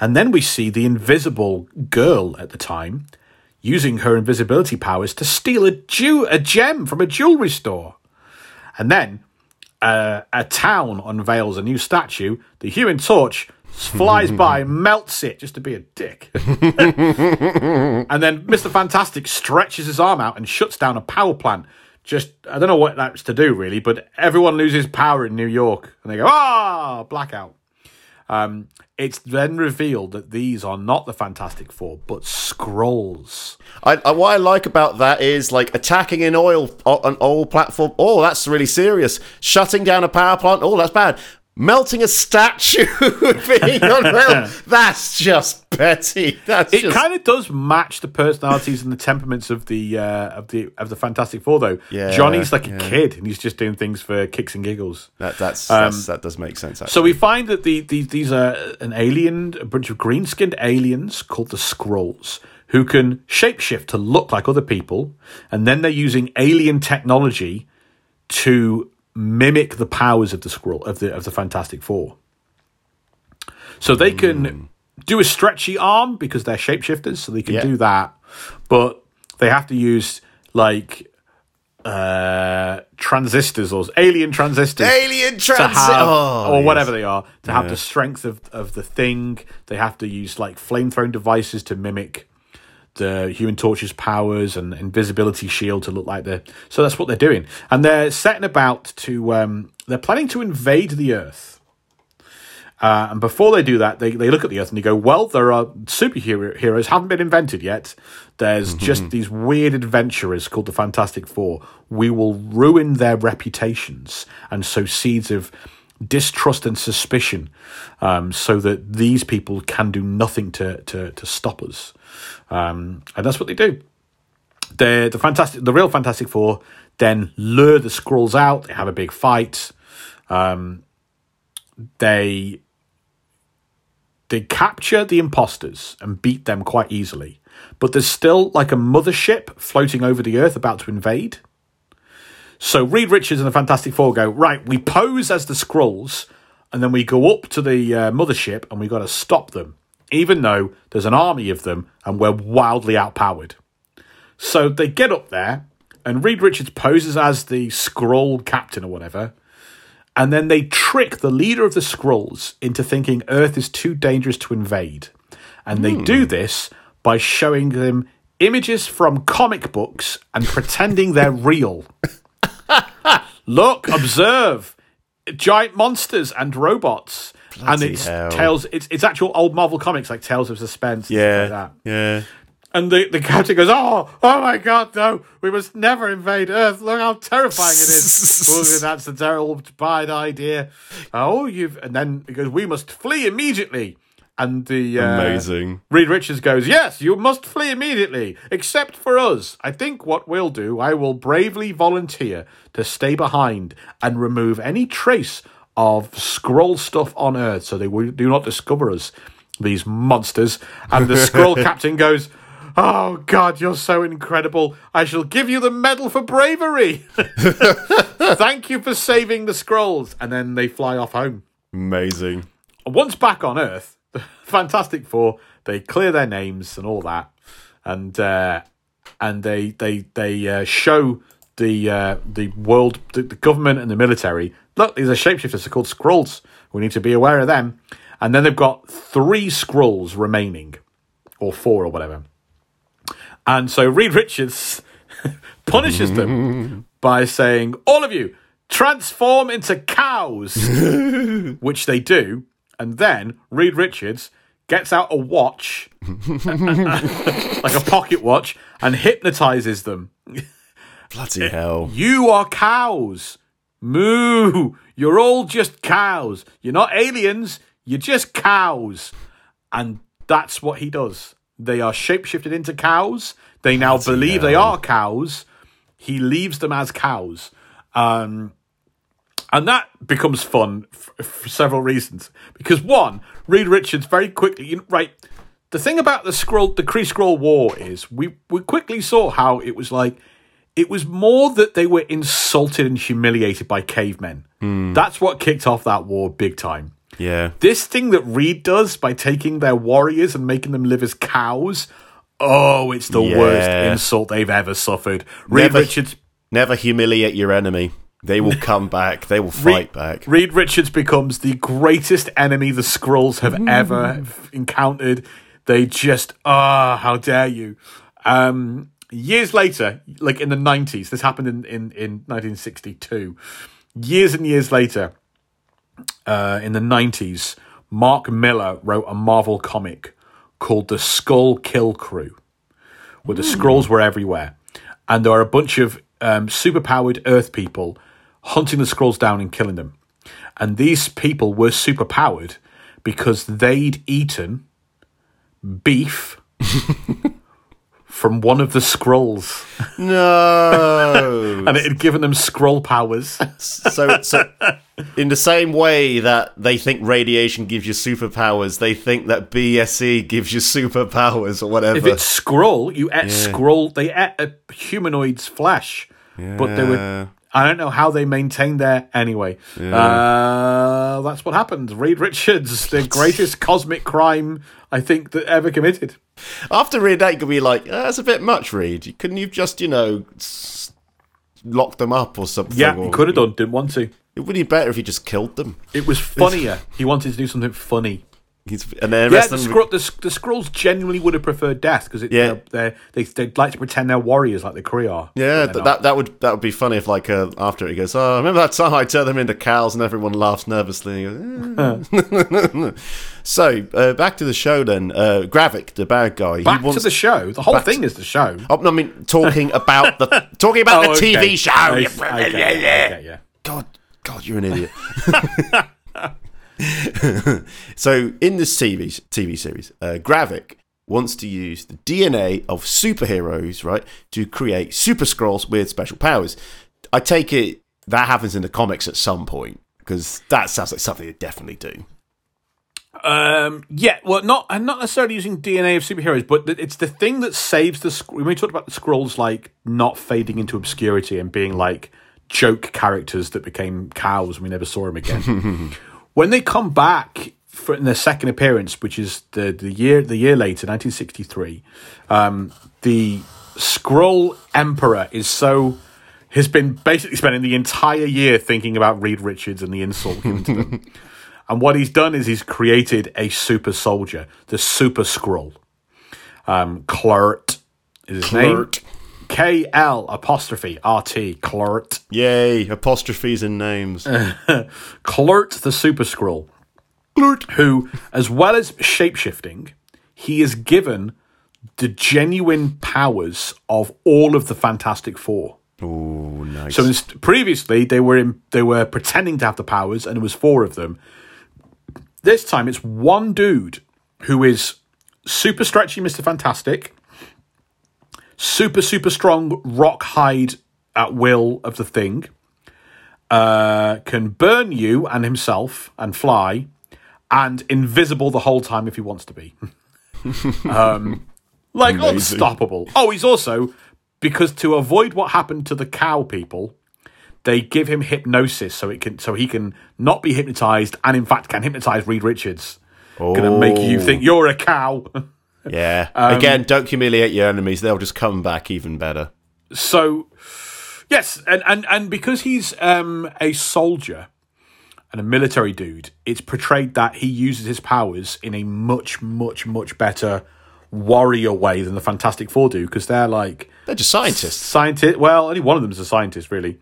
And then we see the invisible girl at the time using her invisibility powers to steal a, jew- a gem from a jewelry store. And then uh, a town unveils a new statue. The Human Torch flies by, melts it just to be a dick. and then Mr. Fantastic stretches his arm out and shuts down a power plant. Just, I don't know what that's to do really, but everyone loses power in New York. And they go, ah, blackout. Um, it's then revealed that these are not the Fantastic Four, but Skrulls. I, I, what I like about that is like attacking an oil an oil platform. Oh, that's really serious. Shutting down a power plant. Oh, that's bad. Melting a statue being unreal. That's just petty. That's It just kind of does match the personalities and the temperaments of the uh, of the of the Fantastic Four, though. Yeah, Johnny's like a kid, and he's just doing things for kicks and giggles. that that's, that's that does make sense. Actually. So we find that the, the these are an alien, a bunch of green skinned aliens called the Skrulls, who can shapeshift to look like other people, and then they're using alien technology to mimic the powers of the Skrull of the of the Fantastic Four. So they can do a stretchy arm because they're shapeshifters, so they can Yeah. do that, but they have to use like uh transistors or alien transistors alien have, oh, or yes. whatever they are, to have the strength of, of the thing. They have to use like flamethrower devices to mimic the Human Torch's powers and invisibility shield to look like the. So that's what they're doing, and they're setting about to. Um, they're planning to invade the Earth. Uh, and before they do that, they, they look at the Earth and they go, "Well, there are superhero heroes haven't been invented yet. There's just these weird adventurers called the Fantastic Four. We will ruin their reputations and sow seeds of distrust and suspicion, um, so that these people can do nothing to to, to stop us. Um, and that's what they do. The the fantastic, the real Fantastic Four then lure the Skrulls out. They have a big fight. Um, they they capture the imposters and beat them quite easily. But there's still like a mothership floating over the Earth about to invade. So Reed Richards and the Fantastic Four go right. We pose as the Skrulls, and then we go up to the uh, mothership, and we got to stop them, even though there's an army of them, and we're wildly outpowered. So they get up there, and Reed Richards poses as the Skrull captain or whatever, and then they trick the leader of the Skrulls into thinking Earth is too dangerous to invade. And they do hmm. this by showing them images from comic books and pretending they're real. Look, observe giant monsters and robots. And it's hell. tales it's it's actual old Marvel comics like Tales of Suspense and Yeah, like yeah. And the, the captain goes, Oh, oh my god, no, we must never invade Earth. Look how terrifying it is. oh, that's a terrible bad idea. Oh, you've and then he goes, We must flee immediately. And the uh, Amazing. Reed Richards goes, Yes, you must flee immediately, except for us. I think what we'll do, I will bravely volunteer to stay behind and remove any trace of Skrull stuff on Earth so they do not discover us, these monsters. And the Skrull captain goes, Oh God, you're so incredible. I shall give you the medal for bravery. Thank you for saving the Skrulls. And then they fly off home Amazing. once back on Earth, the Fantastic Four they clear their names and all that, and uh, and they they they uh, show the uh, the world, the, the government and the military. Look, these are shapeshifters. They're called Skrulls. We need to be aware of them. And then they've got three Skrulls remaining, or four, or whatever. And so Reed Richards punishes them by saying, All of you, transform into cows, which they do. And then Reed Richards gets out a watch, like a pocket watch, and hypnotizes them. Bloody hell. You are cows. Moo. You're all just cows. You're not aliens. You're just cows. And that's what he does. They are shapeshifted into cows. They now believe they are cows. He leaves them as cows. Um, and that becomes fun f- for several reasons. Because one, Reed Richards very quickly, you know, right. The thing about the Skrull, the Kree Skrull War is we we quickly saw how it was like. It was more that they were insulted and humiliated by cavemen. That's what kicked off that war big time. Yeah. This thing that Reed does by taking their warriors and making them live as cows. Oh, it's the worst insult they've ever suffered. Reed Never- Richards Never humiliate your enemy. They will come back. They will fight back. Reed Richards becomes the greatest enemy the Skrulls have ever encountered. They just, ah, how dare you. Um, years later, like in the 90s, this happened in, in, in 1962. Years and years later, uh, in the 90s, Mark Millar wrote a Marvel comic called The Skrull Kill Krew, where the Skrulls were everywhere. And there are a bunch of um, superpowered Earth people hunting the Skrulls down and killing them. And these people were superpowered because they'd eaten beef from one of the Skrulls. No. And it had given them Skrull powers. so, so, in the same way that they think radiation gives you superpowers, they think that BSE gives you superpowers or whatever. If it's Skrull, you ate Skrull. They ate a humanoid's flesh, but they were. I don't know how they maintained there. Anyway, uh, that's what happened. Reed Richards, the greatest cosmic crime I think that ever committed. After Reed that, could be like, "Ah, "That's a bit much, Reed. Couldn't you just, you know, s- lock them up or something?" Yeah, or, he could have done. Didn't want to. It would be better if he just killed them. It was funnier. he wanted to do something funny. He's, and then Yeah, the, of them, Skrull, the, the Skrulls genuinely would have preferred death because Yeah. they're, they they'd like to pretend they're warriors like the Kree are. yeah, th- that that would that would be funny if like uh, after it he goes, "Oh, remember that time I turned them into cows?" and everyone laughs nervously. And he goes, "Eh." so uh, back to the show then. Uh, Gravik, the bad guy, Back he wants to the show. The whole Back to- thing is the show. Oh, no, I mean talking about the talking about Oh, the TV show. I, I get it, I get yeah. God, God, you're an idiot. so, in this TV TV series, uh, Gravik wants to use the DNA of superheroes, right, to create super Skrulls with special powers. I take it that happens in the comics at some point because that sounds like something they definitely do. Um, yeah, well, not and not necessarily using DNA of superheroes, but it's the thing that saves the. Sc- when we talked about the Skrulls, like not fading into obscurity and being like joke characters that became cows, and we never saw them again. when they come back for in their second appearance, which is the the year the year later, 1963, um, the Skrull Emperor is so has been basically spending the entire year thinking about Reed Richards and the insult given to them. And what he's done is he's created a super soldier, the Super Skrull. Um, is his name. K L apostrophe R T Kl'rt. Yay! Apostrophes in names. Kl'rt the Super Skrull. Kl'rt. Who, as well as shapeshifting, he is given the genuine powers of all of the Fantastic Four. Oh, nice. So inst- previously they were in, they were pretending to have the powers, and it was four of them. This time it's one dude who is super stretchy, Mister Fantastic, super super strong rock hide at will of the thing, uh, can burn you and himself and fly, and invisible the whole time if he wants to be. um, like Amazing. unstoppable. Oh, he's also because to avoid what happened to the cow people, they give him hypnosis so it can so he can not be hypnotized and in fact can hypnotize Reed Richards. Gonna make you Oh. think you're a cow. yeah. Um, Again, don't humiliate your enemies. They'll just come back even better. so yes, and, and and because he's um a soldier and a military dude, it's portrayed that he uses his powers in a much, much, much better warrior way than the Fantastic Four do, because they're like They're just scientists. scientist. Well, only one of them is a scientist, really.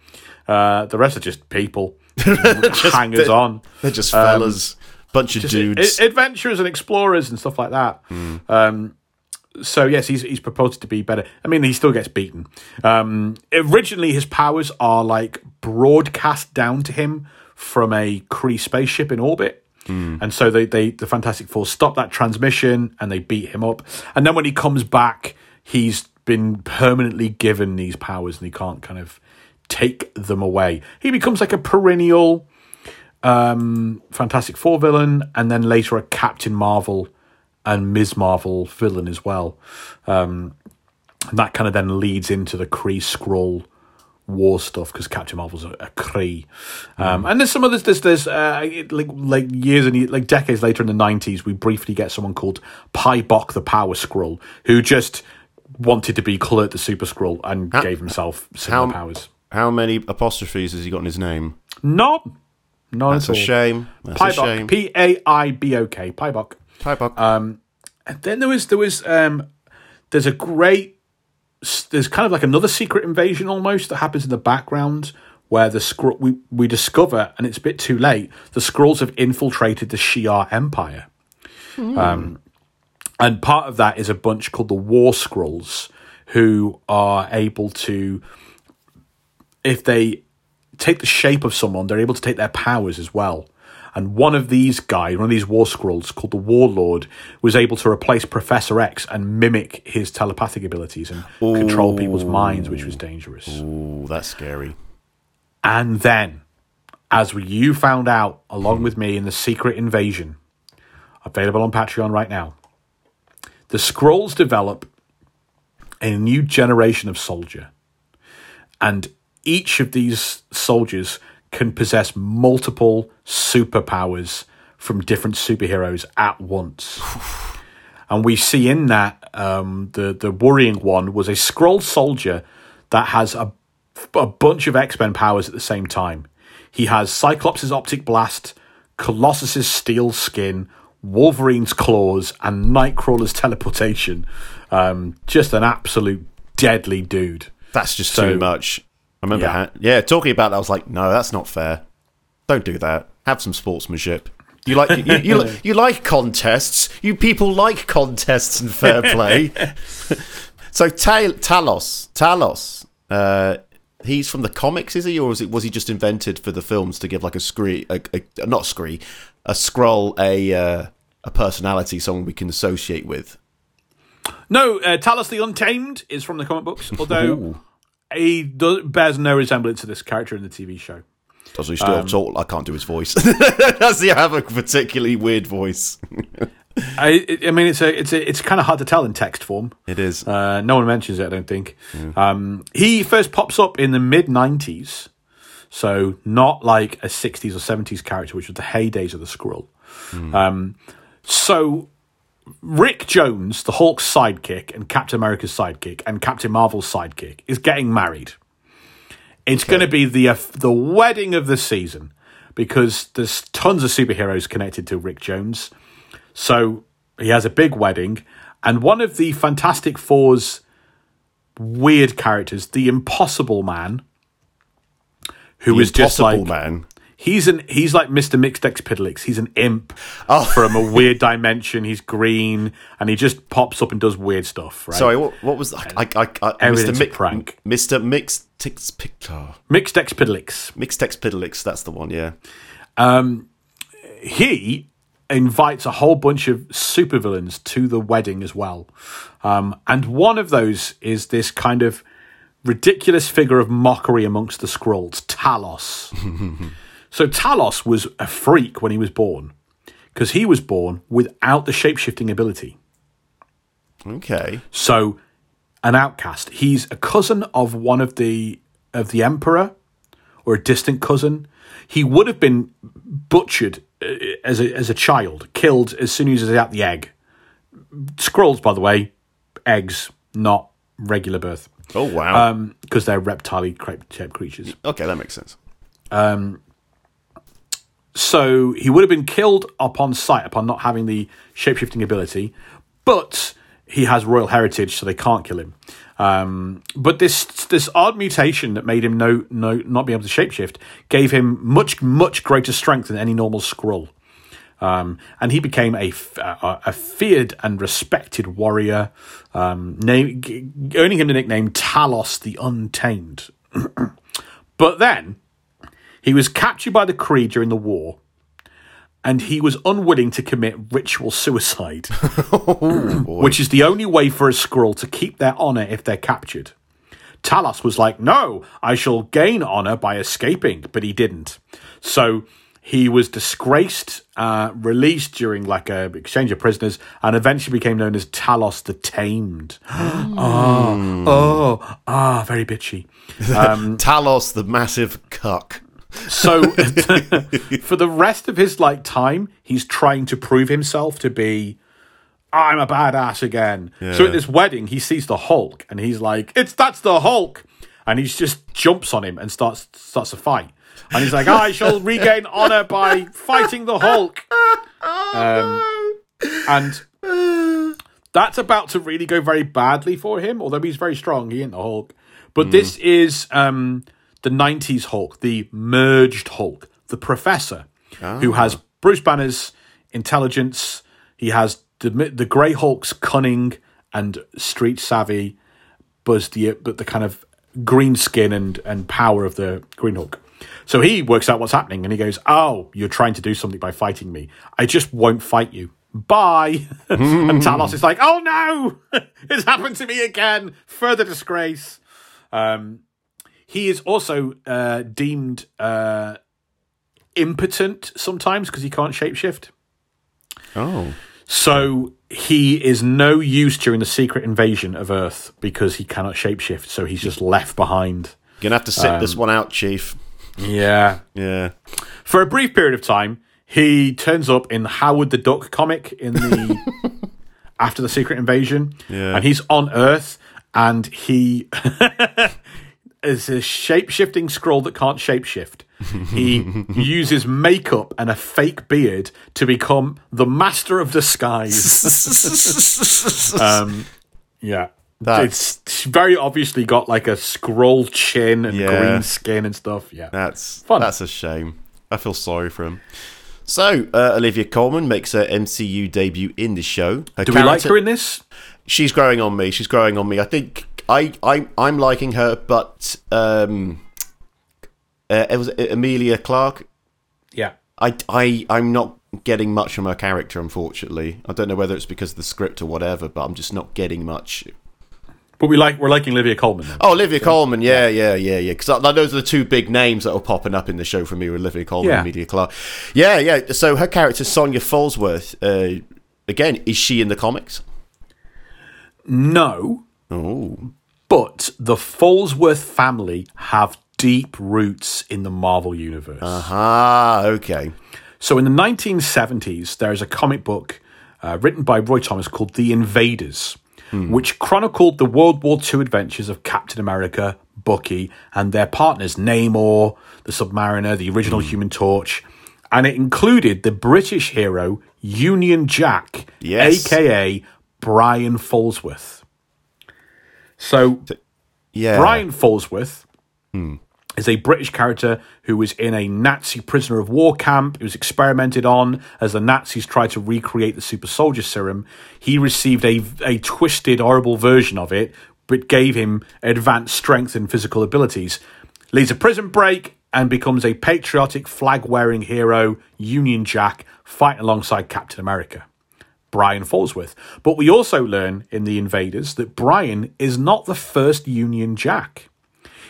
Uh, the rest are just people, hangers on, They're just fellas. Bunch of dudes. I- adventurers and explorers and stuff like that. Um, so yes, he's he's proposed to be better. I mean, he still gets beaten. Um, originally, his powers are like broadcast down to him from a Kree spaceship in orbit. And so they, they the Fantastic Four stop that transmission and they beat him up. And then when he comes back, he's been permanently given these powers and he can't kind of take them away. He becomes like a perennial um, Fantastic Four villain, and then later a Captain Marvel and Ms. Marvel villain as well. Um, and that kind of then leads into the Kree Skrull war stuff because Captain Marvel's a, a Kree. Um, and there's some others. There's there's uh, like like years and like decades later in the '90s, we briefly get someone called Paibok the Power Skrull who just wanted to be Kl'rt the Super Skrull and gave himself similar how- powers. How many apostrophes has he got in his name? Not, not That's at a shame. That's a shame. P A I B O K, Paibok. Paibok. And then there was there was um, there's a great there's kind of like another secret invasion almost that happens in the background where the Skrull we we discover and it's a bit too late the Skrulls have infiltrated the Shi'ar Empire. Um, and part of that is a bunch called the War Skrulls who are able to if they take the shape of someone, they're able to take their powers as well. And one of these guys, one of these war Skrulls called the Warlord, was able to replace Professor X and mimic his telepathic abilities and control people's minds, which was dangerous. Ooh, that's scary. And then, as you found out along with me in the Secret Invasion, available on Patreon right now, the Skrulls develop a new generation of soldier. And each of these soldiers can possess multiple superpowers from different superheroes at once. and we see in that um, the the worrying one was a Skrull soldier that has a, a bunch of X Men powers at the same time. He has Cyclops' optic blast, Colossus's steel skin, Wolverine's claws, and Nightcrawler's teleportation. Um, just an absolute deadly dude. That's just So- too much. I remember, Yeah. ha- yeah, talking about that. I was like, no, that's not fair. Don't do that. Have some sportsmanship. You like you, you, you, you like contests. You people like contests and fair play. so Ta- Talos, Talos, uh, he's from the comics, is he, or was it was he just invented for the films to give like a scree, a, a, not scree, a Skrull, a uh, a personality, someone we can associate with? No, uh, Talos the Untamed is from the comic books, although. He does, bears no resemblance to this character in the TV show. Does he still talk? I can't do his voice. Does he have a particularly weird voice? I, I mean, it's a, it's a, it's kind of hard to tell in text form. It is. Uh, no one mentions it, I don't think. Um, he first pops up in the mid 90s, so not like a 60s or 70s character, which was the heydays of the Skrull. Um, so Rick Jones, the Hulk's sidekick and Captain America's sidekick and Captain Marvel's sidekick, is getting married. It's going to be the uh, the wedding of the season because there's tons of superheroes connected to Rick Jones. So he has a big wedding, and one of the Fantastic Four's weird characters, the Impossible Man, who The is just Impossible like man. He's an he's like Mister Mixtex He's an imp Oh. from a weird dimension. He's green, and he just pops up and does weird stuff. Right? Sorry, what, what was I? I, I, I Mr. a prank. Mr. Mixtex Piddlix. Piddlix. That's the one. Yeah. he invites a whole bunch of supervillains to the wedding as well. Um, and one of those is this kind of ridiculous figure of mockery amongst the Skrulls, Talos. so Talos was a freak when he was born because he was born without the shapeshifting ability. Okay. So an outcast. He's a cousin of one of the of the emperor or a distant cousin. He would have been butchered uh, as a as a child, killed as soon as he was out the egg. Skrulls, by the way, eggs, not regular birth, Oh wow. because they're reptile shaped creatures. okay, that makes sense. So he would have been killed upon sight, upon not having the shapeshifting ability, but he has royal heritage, so they can't kill him. Um, but this this odd mutation that made him no no not be able to shapeshift gave him much much greater strength than any normal Skrull. Um, and he became a a feared and respected warrior, um, name, earning him the nickname Talos the Untamed. but then he was captured by the Kree during the war, and he was unwilling to commit ritual suicide, which is the only way for a Skrull to keep their honor if they're captured. Talos was like, "No, I shall gain honor by escaping," but he didn't. So he was disgraced, uh, released during like a exchange of prisoners, and eventually became known as Talos the Tamed. oh, oh, ah, very bitchy. Talos, the massive cuck. So for the rest of his like time, he's trying to prove himself to be I'm a badass again. So at this wedding, he sees the Hulk and he's like, "It's that's the Hulk." And he just jumps on him and starts starts a fight. And he's like, "I shall regain honor by fighting the Hulk." Um, and that's about to really go very badly for him. Although he's very strong, he ain't the Hulk. But this is um, the '90s Hulk, the merged Hulk, the Professor, who has Bruce Banner's intelligence. He has the the Grey Hulk's cunning and street savvy, but the but the kind of green skin and and power of the Green Hulk. So he works out what's happening and he goes, "Oh, you're trying to do something by fighting me. I just won't fight you." Bye. and Talos is like, "Oh no, it's happened to me again. Further disgrace." Um, he is also uh, deemed uh, impotent sometimes because he can't shapeshift. Oh. So he is no use during the secret invasion of Earth because he cannot shapeshift. So he's just left behind. You're Gonna have to sit this one out, Chief. Yeah. Yeah. For a brief period of time, he turns up in the Howard the Duck comic in the after the secret invasion, Yeah. and he's on Earth, and he is a shape shifting Skrull that can't shapeshift. He uses makeup and a fake beard to become the master of disguise. um, yeah. That's- it's very obviously got like a Skrull chin and Yeah. green skin and stuff. Yeah. That's Fun. that's a shame. I feel sorry for him. So, uh, Olivia Colman makes her MCU debut in the show. Her Do we like her in this? She's growing on me. She's growing on me. I think I, I I'm liking her, but um, uh, it was Emilia Clarke. Yeah. I, I, I'm not getting much from her character, unfortunately. I don't know whether it's because of the script or whatever, but I'm just not getting much. But we like we're liking Olivia Colman. Oh, Olivia Colman, yeah, yeah, yeah, yeah. Because those are the two big names that are popping up in the show for me: Olivia Colman Yeah. and Emilia Clarke. Yeah, yeah. So her character, Sonya Falsworth, uh, again, is she in the comics? No, Oh, but the Falsworth family have deep roots in the Marvel universe. aha, okay. So in the 1970s, there is a comic book uh, written by Roy Thomas called The Invaders, which chronicled the World War II adventures of Captain America, Bucky, and their partners, Namor, the Submariner, the original Human Torch. And it included the British hero Union Jack, Yes. aka Brian Falsworth. So Yeah, Brian Falsworth hmm. is a British character who was in a Nazi prisoner of war camp. He was experimented on as the Nazis tried to recreate the super soldier serum. He received a, a twisted, horrible version of it, but gave him advanced strength and physical abilities. Leads a prison break and becomes a patriotic flag wearing hero, Union Jack, fighting alongside Captain America. Brian Falsworth. But we also learn in The Invaders that Brian is not the first Union Jack.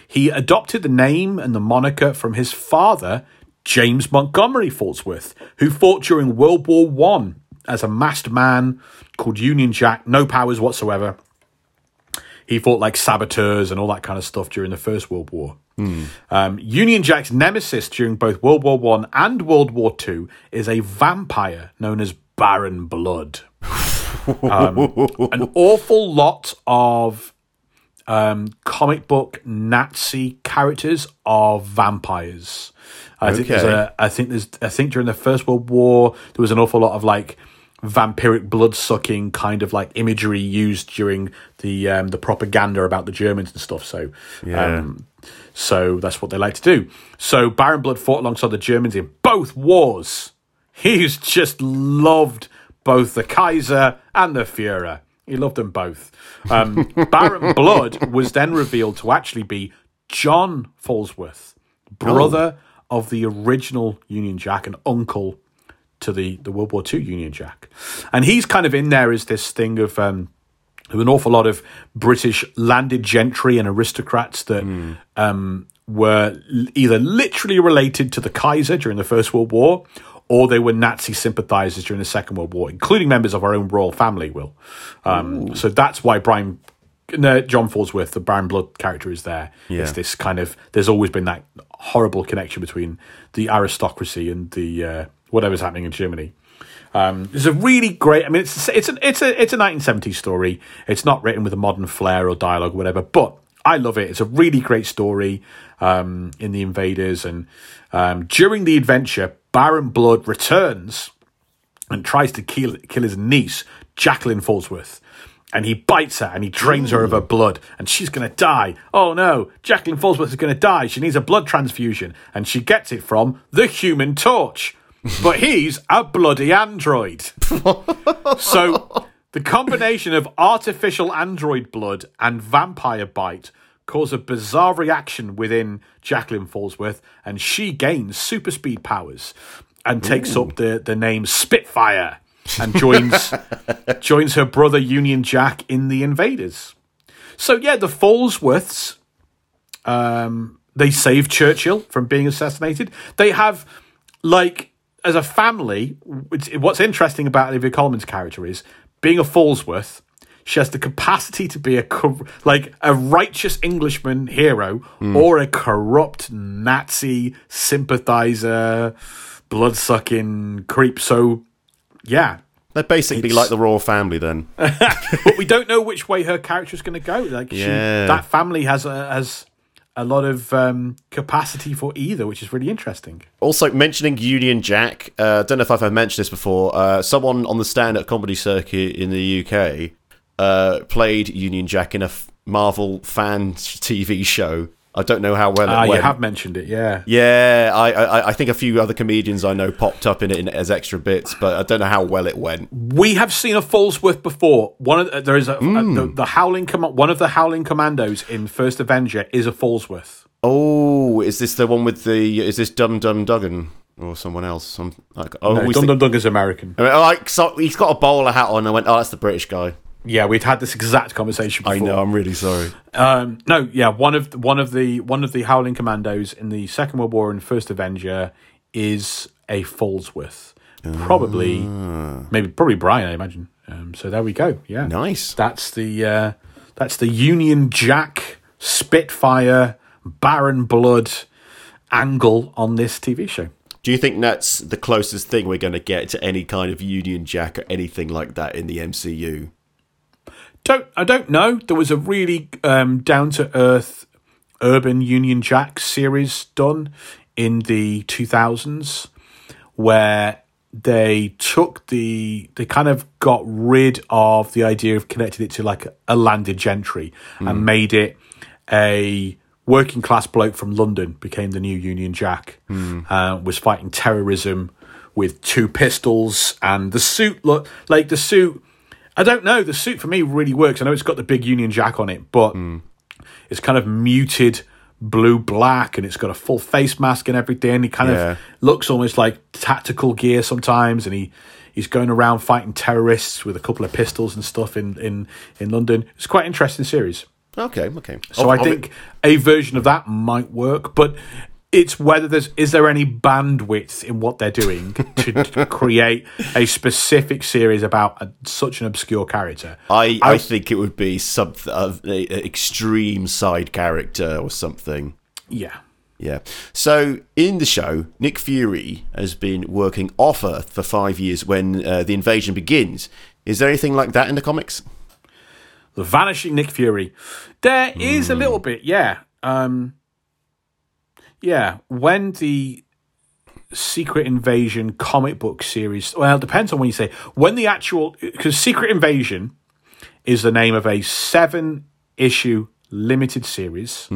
He adopted the name and the moniker from his father, James Montgomery Falsworth, who fought during World War One as a masked man called Union Jack, no powers whatsoever. He fought like saboteurs and all that kind of stuff during the First World War. Um, Union Jack's nemesis during both World War One and World War Two is a vampire known as Baron Blood. Um, an awful lot of um, comic book Nazi characters are vampires. I think there's Okay. a, I think there's I think during the First World War there was an awful lot of like vampiric blood sucking kind of like imagery used during the um, the propaganda about the Germans and stuff. So um, so that's what they like to do. So Baron Blood fought alongside the Germans in both wars. He's just loved both the Kaiser and the Führer. He loved them both. Um, Baron Blood was then revealed to actually be John Falsworth, brother of the original Union Jack and uncle to the, the World War II Union Jack. And he's kind of in there as this thing of um, an awful lot of British landed gentry and aristocrats that um, were either literally related to the Kaiser during the First World War or they were Nazi sympathizers during the Second World War, including members of our own royal family, Will. Um, so that's why Brian. No, John Falsworth, the Baron Blood character, is there. Yeah. It's this kind of. There's always been that horrible connection between the aristocracy and the uh, whatever's happening in Germany. Um, it's a really great. I mean, it's it's a it's a it's a 1970s story. It's not written with a modern flair or dialogue or whatever, but I love it. It's a really great story um, in the Invaders, and um, during the adventure, Baron Blood returns and tries to kill kill his niece, Jacqueline Falsworth. And he bites her and he drains her of her blood, and she's going to die. Oh no, Jacqueline Falsworth is going to die. She needs a blood transfusion, and she gets it from the Human Torch. But he's a bloody android. so the combination of artificial android blood and vampire bite cause a bizarre reaction within Jacqueline Falsworth, and she gains super speed powers and takes up the, the name Spitfire and joins joins her brother Union Jack in the Invaders. So yeah, the Falsworths um, they save Churchill from being assassinated. They have like as a family. What's interesting about Olivia Colman's character is being a Falsworth. She has the capacity to be a like a righteous Englishman hero or a corrupt Nazi sympathizer, blood sucking creep. So yeah, They're basically It's- like the royal family then. but we don't know which way her character is going to go. Like, she, that family has a, has a lot of um, capacity for either, which is really interesting. Also, mentioning Union Jack, uh, don't know if I've ever mentioned this before. Uh, someone on the stand up comedy circuit in the UK uh, played Union Jack in a f- Marvel fan TV show I don't know how well it Ah, you have mentioned it, yeah. Yeah, I, I I think a few other comedians I know popped up in it in, as extra bits, but I don't know how well it went. We have seen a Falsworth before. One of the, there is a, a- Hmm. the, the Howling Com- one of the Howling Commandos in First Avenger is a Falsworth. Oh, is this the one with the? Is this Dum Dum Dugan or someone else? Some like oh, No, Dum Dum is American. I mean, like so he's got a bowler hat on. I went, oh, that's the British guy. Yeah, we'd had this exact conversation before. I know. I'm really sorry. Um, no, yeah, one of one of the one of the Howling Commandos in the Second World War and First Avenger is a Falsworth. Probably, Ah. maybe probably Brian, I imagine. Um, so there we go. Yeah, Nice. That's the uh, that's the Union Jack Spitfire Baron Blood angle on this TV show. Do you think that's the closest thing we're going to get to any kind of Union Jack or anything like that in the MCU? Don't I don't know. There was a really um, down to earth urban Union Jack series done in the two thousands where they took the they kind of got rid of the idea of connecting it to like a landed gentry and made it a working class bloke from London became the new Union Jack. Uh, was fighting terrorism with two pistols and the suit look like the suit. I don't know. The suit for me really works. I know it's got the big Union Jack on it, but it's kind of muted blue black and it's got a full face mask and everything. He kind Yeah. of looks almost like tactical gear sometimes, and he he's going around fighting terrorists with a couple of pistols and stuff in in in London. It's quite an interesting series. Okay, okay. So I think a version of that might work, but it's whether there's is there any bandwidth in what they're doing to, to create a specific series about a, such an obscure character. I, I think it would be some of an extreme side character or something. Yeah. Yeah. So in the show, Nick Fury has been working off Earth for five years when uh, the invasion begins. Is there anything like that in the comics? The Vanishing Nick Fury. There is a little bit, yeah. Um, yeah, when the Secret Invasion comic book series, well, it depends on when you say, when the actual, because Secret Invasion is the name of a seven issue limited series,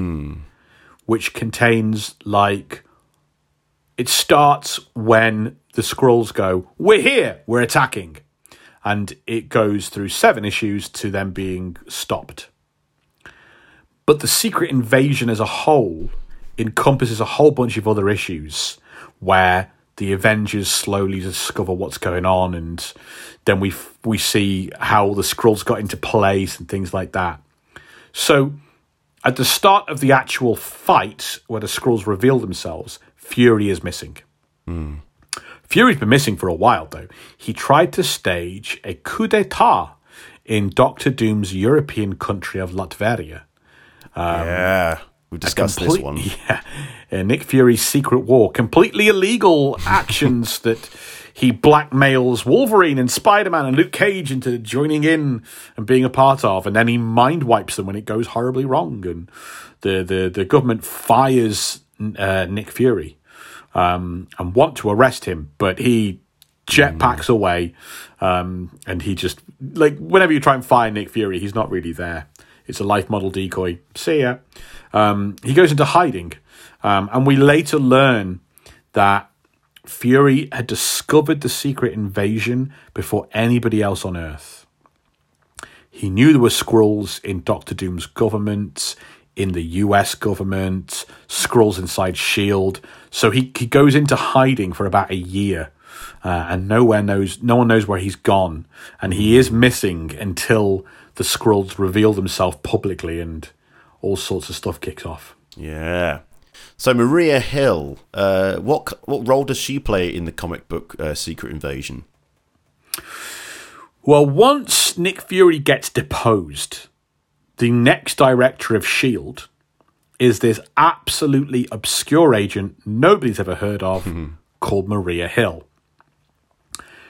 which contains like, it starts when the Skrulls go, we're here, we're attacking and it goes through seven issues to them being stopped. But the secret invasion as a whole encompasses a whole bunch of other issues where the Avengers slowly discover what's going on, and then we f- we see how the Skrulls got into place and things like that. So, at the start of the actual fight, where the Skrulls reveal themselves, Fury is missing. Hmm. Fury's been missing for a while, though. He tried to stage a coup d'etat in Doctor Doom's European country of Latveria. Um, yeah. We've discussed this one. Yeah. Uh, Nick Fury's Secret War. Completely illegal actions that he blackmails Wolverine and Spider Man and Luke Cage into joining in and being a part of. And then he mind wipes them when it goes horribly wrong. And the, the, the government fires uh, Nick Fury um, and want to arrest him, but he jetpacks away. Um, and he just, like, whenever you try and find Nick Fury, he's not really there. It's a life model decoy. See ya. Um, he goes into hiding. Um, and we later learn that Fury had discovered the secret invasion before anybody else on Earth. He knew there were Skrulls in Doctor Doom's government, in the US government, Skrulls inside S.H.I.E.L.D. So he, he goes into hiding for about a year. Uh, and nowhere knows, no one knows where he's gone, and he is missing until the Skrulls reveal themselves publicly, and all sorts of stuff kicks off. Yeah. So Maria Hill, uh, what what role does she play in the comic book uh, Secret Invasion? Well, once Nick Fury gets deposed, the next director of S.H.I.E.L.D. is this absolutely obscure agent nobody's ever heard of called Maria Hill.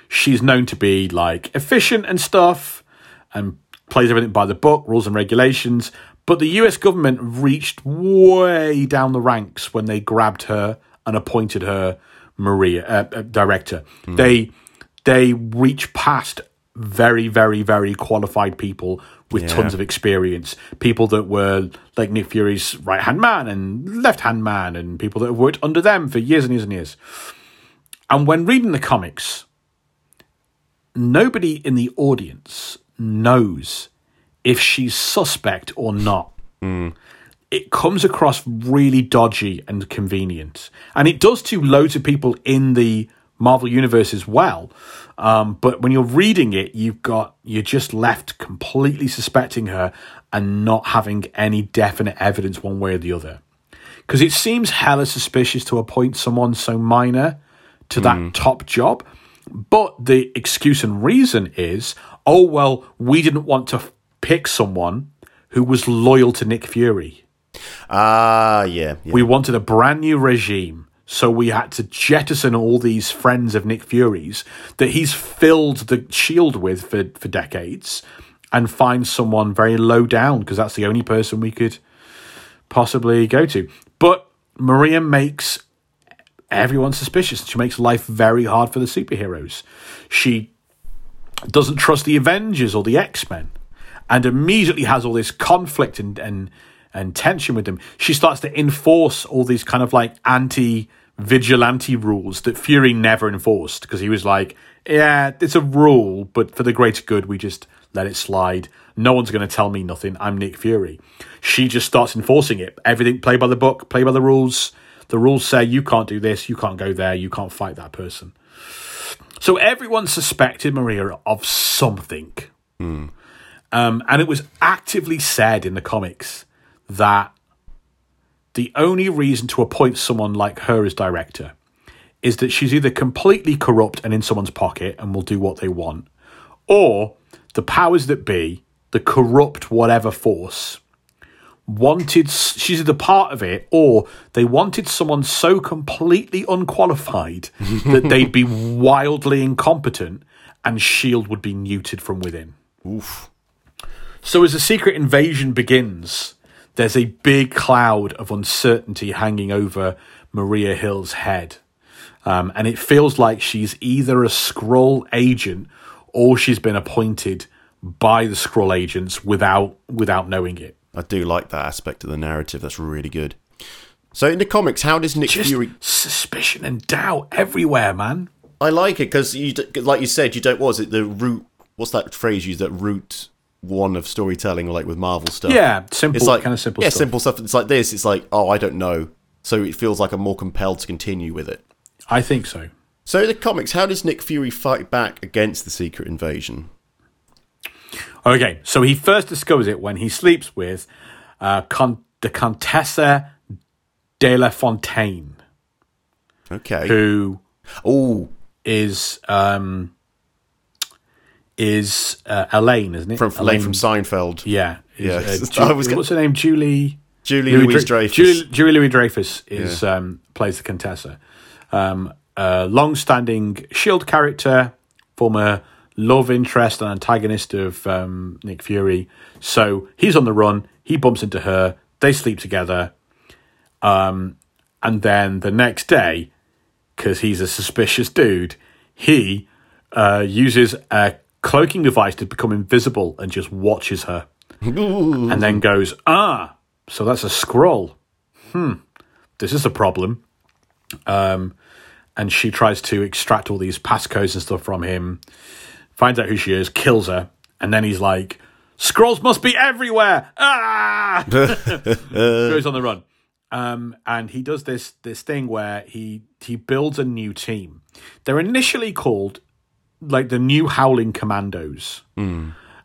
She's known to be like efficient and stuff and plays everything by the book, rules and regulations. But the US government reached way down the ranks when they grabbed her and appointed her Maria uh, uh, director. They they reached past very, very, very qualified people with Yeah. tons of experience. People that were like Nick Fury's right hand man and left hand man, and people that have worked under them for years and years and years. And when reading the comics, nobody in the audience knows if she's suspect or not. It comes across really dodgy and convenient. And it does to loads of people in the Marvel Universe as well. Um, but when you're reading it, you've got, you're just left completely suspecting her and not having any definite evidence one way or the other. Because it seems hella suspicious to appoint someone so minor to that top job. But the excuse and reason is, oh, well, we didn't want to pick someone who was loyal to Nick Fury. Ah, yeah. yeah. We wanted a brand new regime. So we had to jettison all these friends of Nick Fury's that he's filled the shield with for, for decades and find someone very low down because that's the only person we could possibly go to. But Maria makes everyone suspicious. She makes life very hard for the superheroes. She doesn't trust the Avengers or the X Men, and immediately has all this conflict and and and tension with them. She starts to enforce all these kind of like anti vigilante rules that Fury never enforced because he was like, yeah, it's a rule, but for the greater good, we just let it slide. No one's going to tell me nothing. I'm Nick Fury. She just starts enforcing it. Everything play by the book, play by the rules. The rules say you can't do this, you can't go there, you can't fight that person. So everyone suspected Maria of something. Hmm. Um, and it was actively said in the comics that the only reason to appoint someone like her as director is that she's either completely corrupt and in someone's pocket and will do what they want, or the powers that be, the corrupt whatever force, wanted she's either part of it or they wanted someone so completely unqualified that they'd be wildly incompetent and shield would be neutered from within Oof. So as the secret invasion begins there's a big cloud of uncertainty hanging over maria hill's head um, and it feels like she's either a Skrull agent or she's been appointed by the Skrull agents without without knowing it I do like that aspect of the narrative. That's really good. So in the comics, how does Nick just Fury? suspicion and doubt everywhere, man. I like it because you, like you said, you don't. What was it the root? What's that phrase used? That root one of storytelling, like with Marvel stuff. Yeah, simple, it's like kind of simple Yeah, stuff. simple stuff. It's like this. It's like oh, I don't know. So it feels like I'm more compelled to continue with it. I think so. So in the comics, how does Nick Fury fight back against the secret invasion? Okay, so he first discovers it when he sleeps with uh, Con- the Contessa de la Fontaine, Okay. who Oh, is um, is uh, Elaine, isn't it? from Elaine from Seinfeld. yeah, is, Yeah, uh, I Ju- was gonna- what's her name? Julie. Julie Louise Dra- Dreyfus. Julie, Julie Louis Dreyfus is um, plays the Contessa. Um, a long-standing Shield character, former love interest and antagonist of um, Nick Fury. So he's on the run. He bumps into her. They sleep together. Um, and then the next day, because he's a suspicious dude, he uh, uses a cloaking device to become invisible and just watches her and then goes, ah, so that's a Skrull. Hmm, this is a problem. Um, and she tries to extract all these passcodes and stuff from him, finds out who she is, kills her, and then he's like, Skrulls must be everywhere. Ah, goes on the run. Um, and he does this this thing where he he builds a new team. They're initially called like the New Howling Commandos.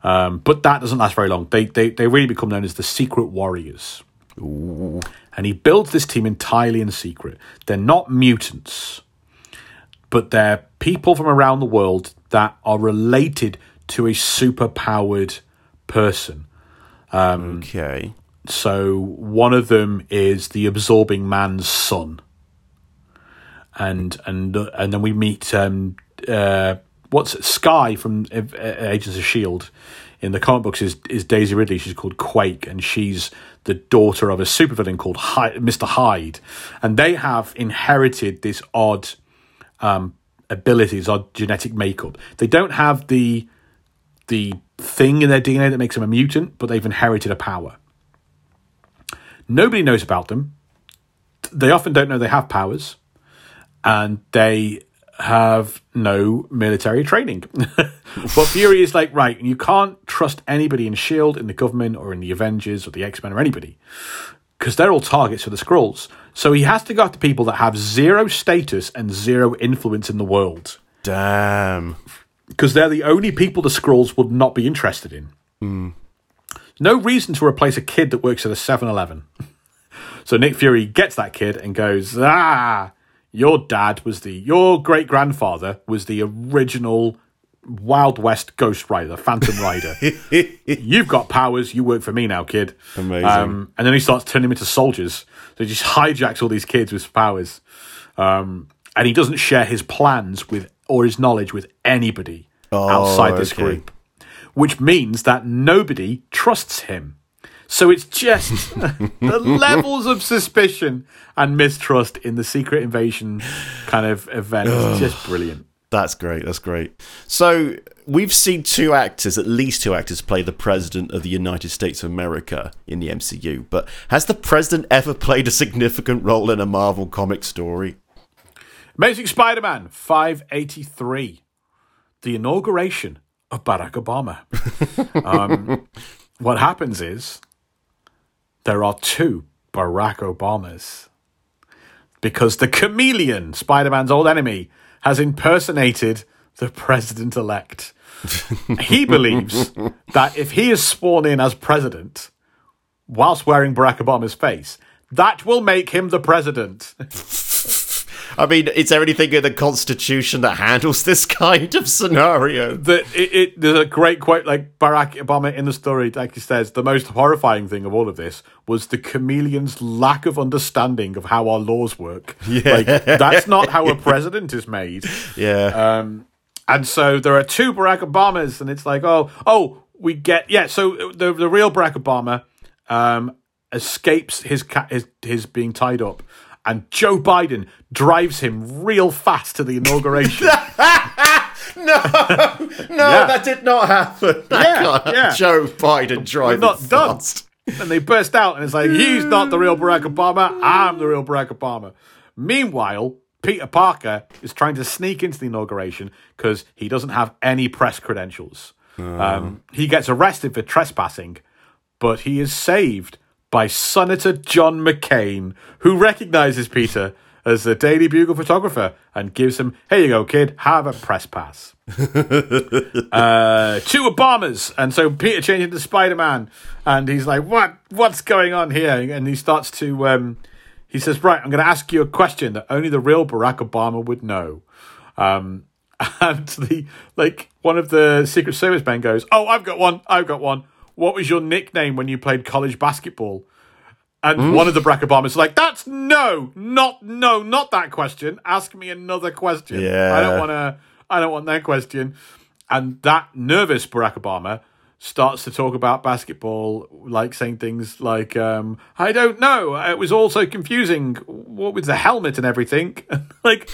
Um, but that doesn't last very long. They, they they really become known as the Secret Warriors. And he builds this team entirely in secret. They're not mutants, but they're people from around the world that are related to a super-powered person. okay. So one of them is the absorbing man's son, and and and then we meet um, uh, what's Sky from Agents of Shield. In the comic books, is is Daisy Ridley? She's called Quake, and she's the daughter of a supervillain called Hyde, Mister Hyde, and they have inherited this odd um, abilities, odd genetic makeup. They don't have the the thing in their DNA that makes them a mutant, but they've inherited a power. Nobody knows about them. They often don't know they have powers, and they have no military training. but Fury is like, right, you can't trust anybody in S.H.I.E.L.D., in the government, or in the Avengers, or the X Men, or anybody, because they're all targets for the Skrulls. So he has to go after people that have zero status and zero influence in the world Damn. because they're the only people the Skrulls would not be interested in. No reason to replace a kid that works at a 7 Eleven. so Nick Fury gets that kid and goes, Ah, your dad was the, your great grandfather was the original Wild West Ghost Rider, Phantom Rider. You've got powers, you work for me now, kid. Amazing. Um, and then he starts turning them into soldiers. So he just hijacks all these kids with powers. Um, and he doesn't share his plans with or his knowledge with anybody outside this okay. group, which means that nobody trusts him. So it's just the levels of suspicion and mistrust in the secret invasion kind of event is just brilliant. That's great. That's great. So we've seen two actors, at least two actors, play the president of the United States of America in the MCU. But has the president ever played a significant role in a Marvel comic story? Amazing Spider Man 583. The inauguration of Barack Obama. um, what happens is there are two Barack Obamas because the chameleon, Spider Man's old enemy, has impersonated the president elect. he believes that if he is sworn in as president whilst wearing Barack Obama's face, that will make him the president. I mean, is there anything in the Constitution that handles this kind of scenario? the, it, it, there's a great quote like Barack Obama in the story, like he says, the most horrifying thing of all of this was the chameleon's lack of understanding of how our laws work. Yeah. Like, that's not how a president is made. Yeah. Um, and so there are two Barack Obamas, and it's like, oh, oh, we get yeah. So the the real Barack Obama um, escapes his ca- his his being tied up, and Joe Biden drives him real fast to the inauguration. no, Yeah. that did not happen. That Yeah, yeah. Joe Biden driving not done. and they burst out, and it's like, he's not the real Barack Obama. I'm the real Barack Obama. Meanwhile, Peter Parker is trying to sneak into the inauguration because he doesn't have any press credentials. Um, he gets arrested for trespassing, but he is saved by Senator John McCain, who recognizes Peter as the Daily Bugle photographer and gives him, "Here you go, kid. Have a press pass." uh, two Obamas, and so Peter changes into Spider Man, and he's like, "What? What's going on here?" And he starts to, um, he says, "Right, I'm going to ask you a question that only the real Barack Obama would know." Um, and the like, one of the Secret Service men goes, "Oh, I've got one. I've got one. What was your nickname when you played college basketball?" And one of the Barack Obamas is like, "That's no, not no, not that question. Ask me another question. Yeah. I don't want to. I don't want that question." And that nervous Barack Obama starts to talk about basketball, like saying things like, um, "I don't know. It was all so confusing. What with the helmet and everything? like."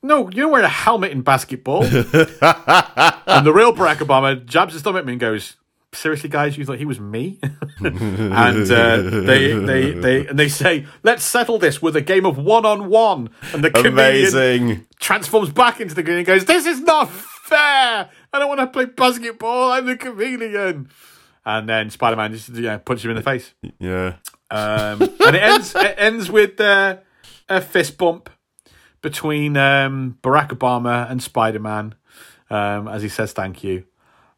No, you don't wear a helmet in basketball. and the real Barack Obama jabs his thumb at me and goes, "Seriously, guys, you thought he was me?" and uh, they they they and they say, "Let's settle this with a game of one on one." And the chameleon Amazing. transforms back into the green and goes, "This is not fair. I don't want to play basketball. I'm the chameleon." And then Spider Man just yeah, punches him in the face. Yeah. Um, and it ends it ends with uh, a fist bump between um, Barack Obama and Spider Man um, as he says thank you.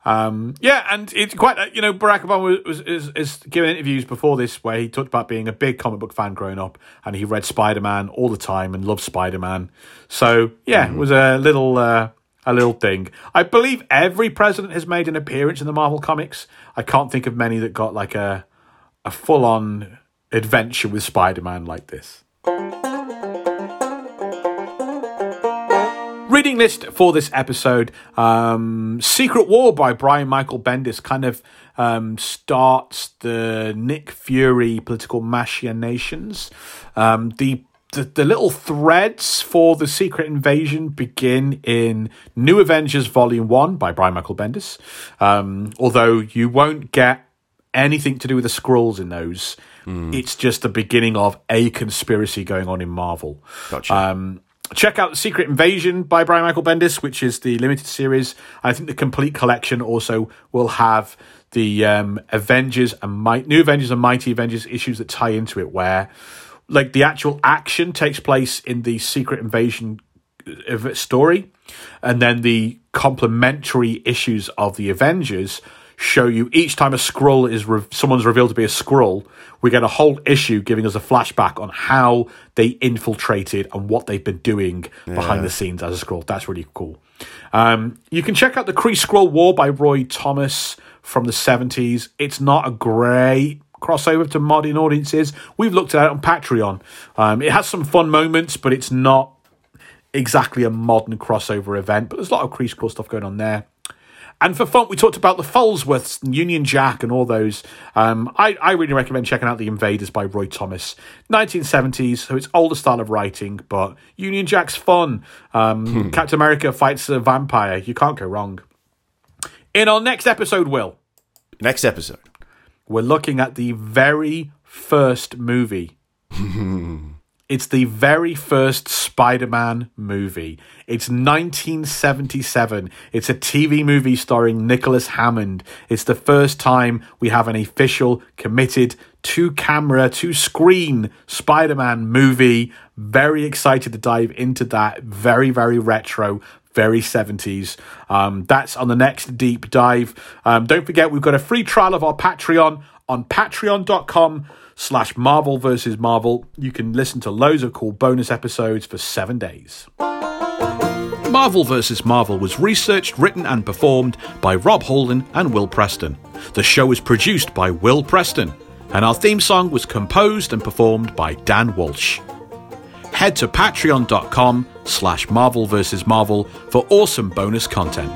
Um, yeah, and it's quite uh, you know Barack Obama was, was is, is giving interviews before this where he talked about being a big comic book fan growing up, and he read Spider Man all the time and loved Spider Man. So yeah, it was a little. Uh, a little thing. I believe every president has made an appearance in the Marvel comics. I can't think of many that got like a a full on adventure with Spider Man like this. Reading list for this episode um, Secret War by Brian Michael Bendis kind of um, starts the Nick Fury political machinations. Um, the the, the little threads for the Secret Invasion begin in New Avengers Volume 1 by Brian Michael Bendis. Um, although you won't get anything to do with the Skrulls in those. It's just the beginning of a conspiracy going on in Marvel. Gotcha. Um, check out Secret Invasion by Brian Michael Bendis, which is the limited series. I think the complete collection also will have the um, Avengers and Mi- New Avengers and Mighty Avengers issues that tie into it, where like the actual action takes place in the Secret Invasion uh, story, and then the complementary issues of the Avengers show you each time a Skrull is re- someone's revealed to be a Skrull we get a whole issue giving us a flashback on how they infiltrated and what they've been doing behind the scenes as a Skrull that's really cool um, you can check out the Kree Skrull War by Roy Thomas from the 70s. It's not a great crossover to modern audiences. We've looked at it on Patreon. Um, it has some fun moments, but it's not exactly a modern crossover event. But there's a lot of Kree Skrull stuff going on there. And for fun, we talked about the Falsworths, and Union Jack, and all those. Um, I, I really recommend checking out The Invaders by Roy Thomas. 1970s, so it's older style of writing, but Union Jack's fun. Um, Captain America fights a vampire. You can't go wrong. In our next episode, Will, Next episode. we're looking at the very first movie. it's the very first Spider Man movie. It's 1977. It's a TV movie starring Nicholas Hammond. It's the first time we have an official, committed, to camera, to screen Spider Man movie. Very excited to dive into that. Very, very retro very 70s. Um, that's on the next deep dive. Um, don't forget, we've got a free trial of our Patreon on patreon.com slash Marvel versus Marvel. You can listen to loads of cool bonus episodes for seven days. Marvel vs. Marvel was researched, written, and performed by Rob Halden and Will Preston. The show was produced by Will Preston, and our theme song was composed and performed by Dan Walsh head to patreon.com slash marvel vs marvel for awesome bonus content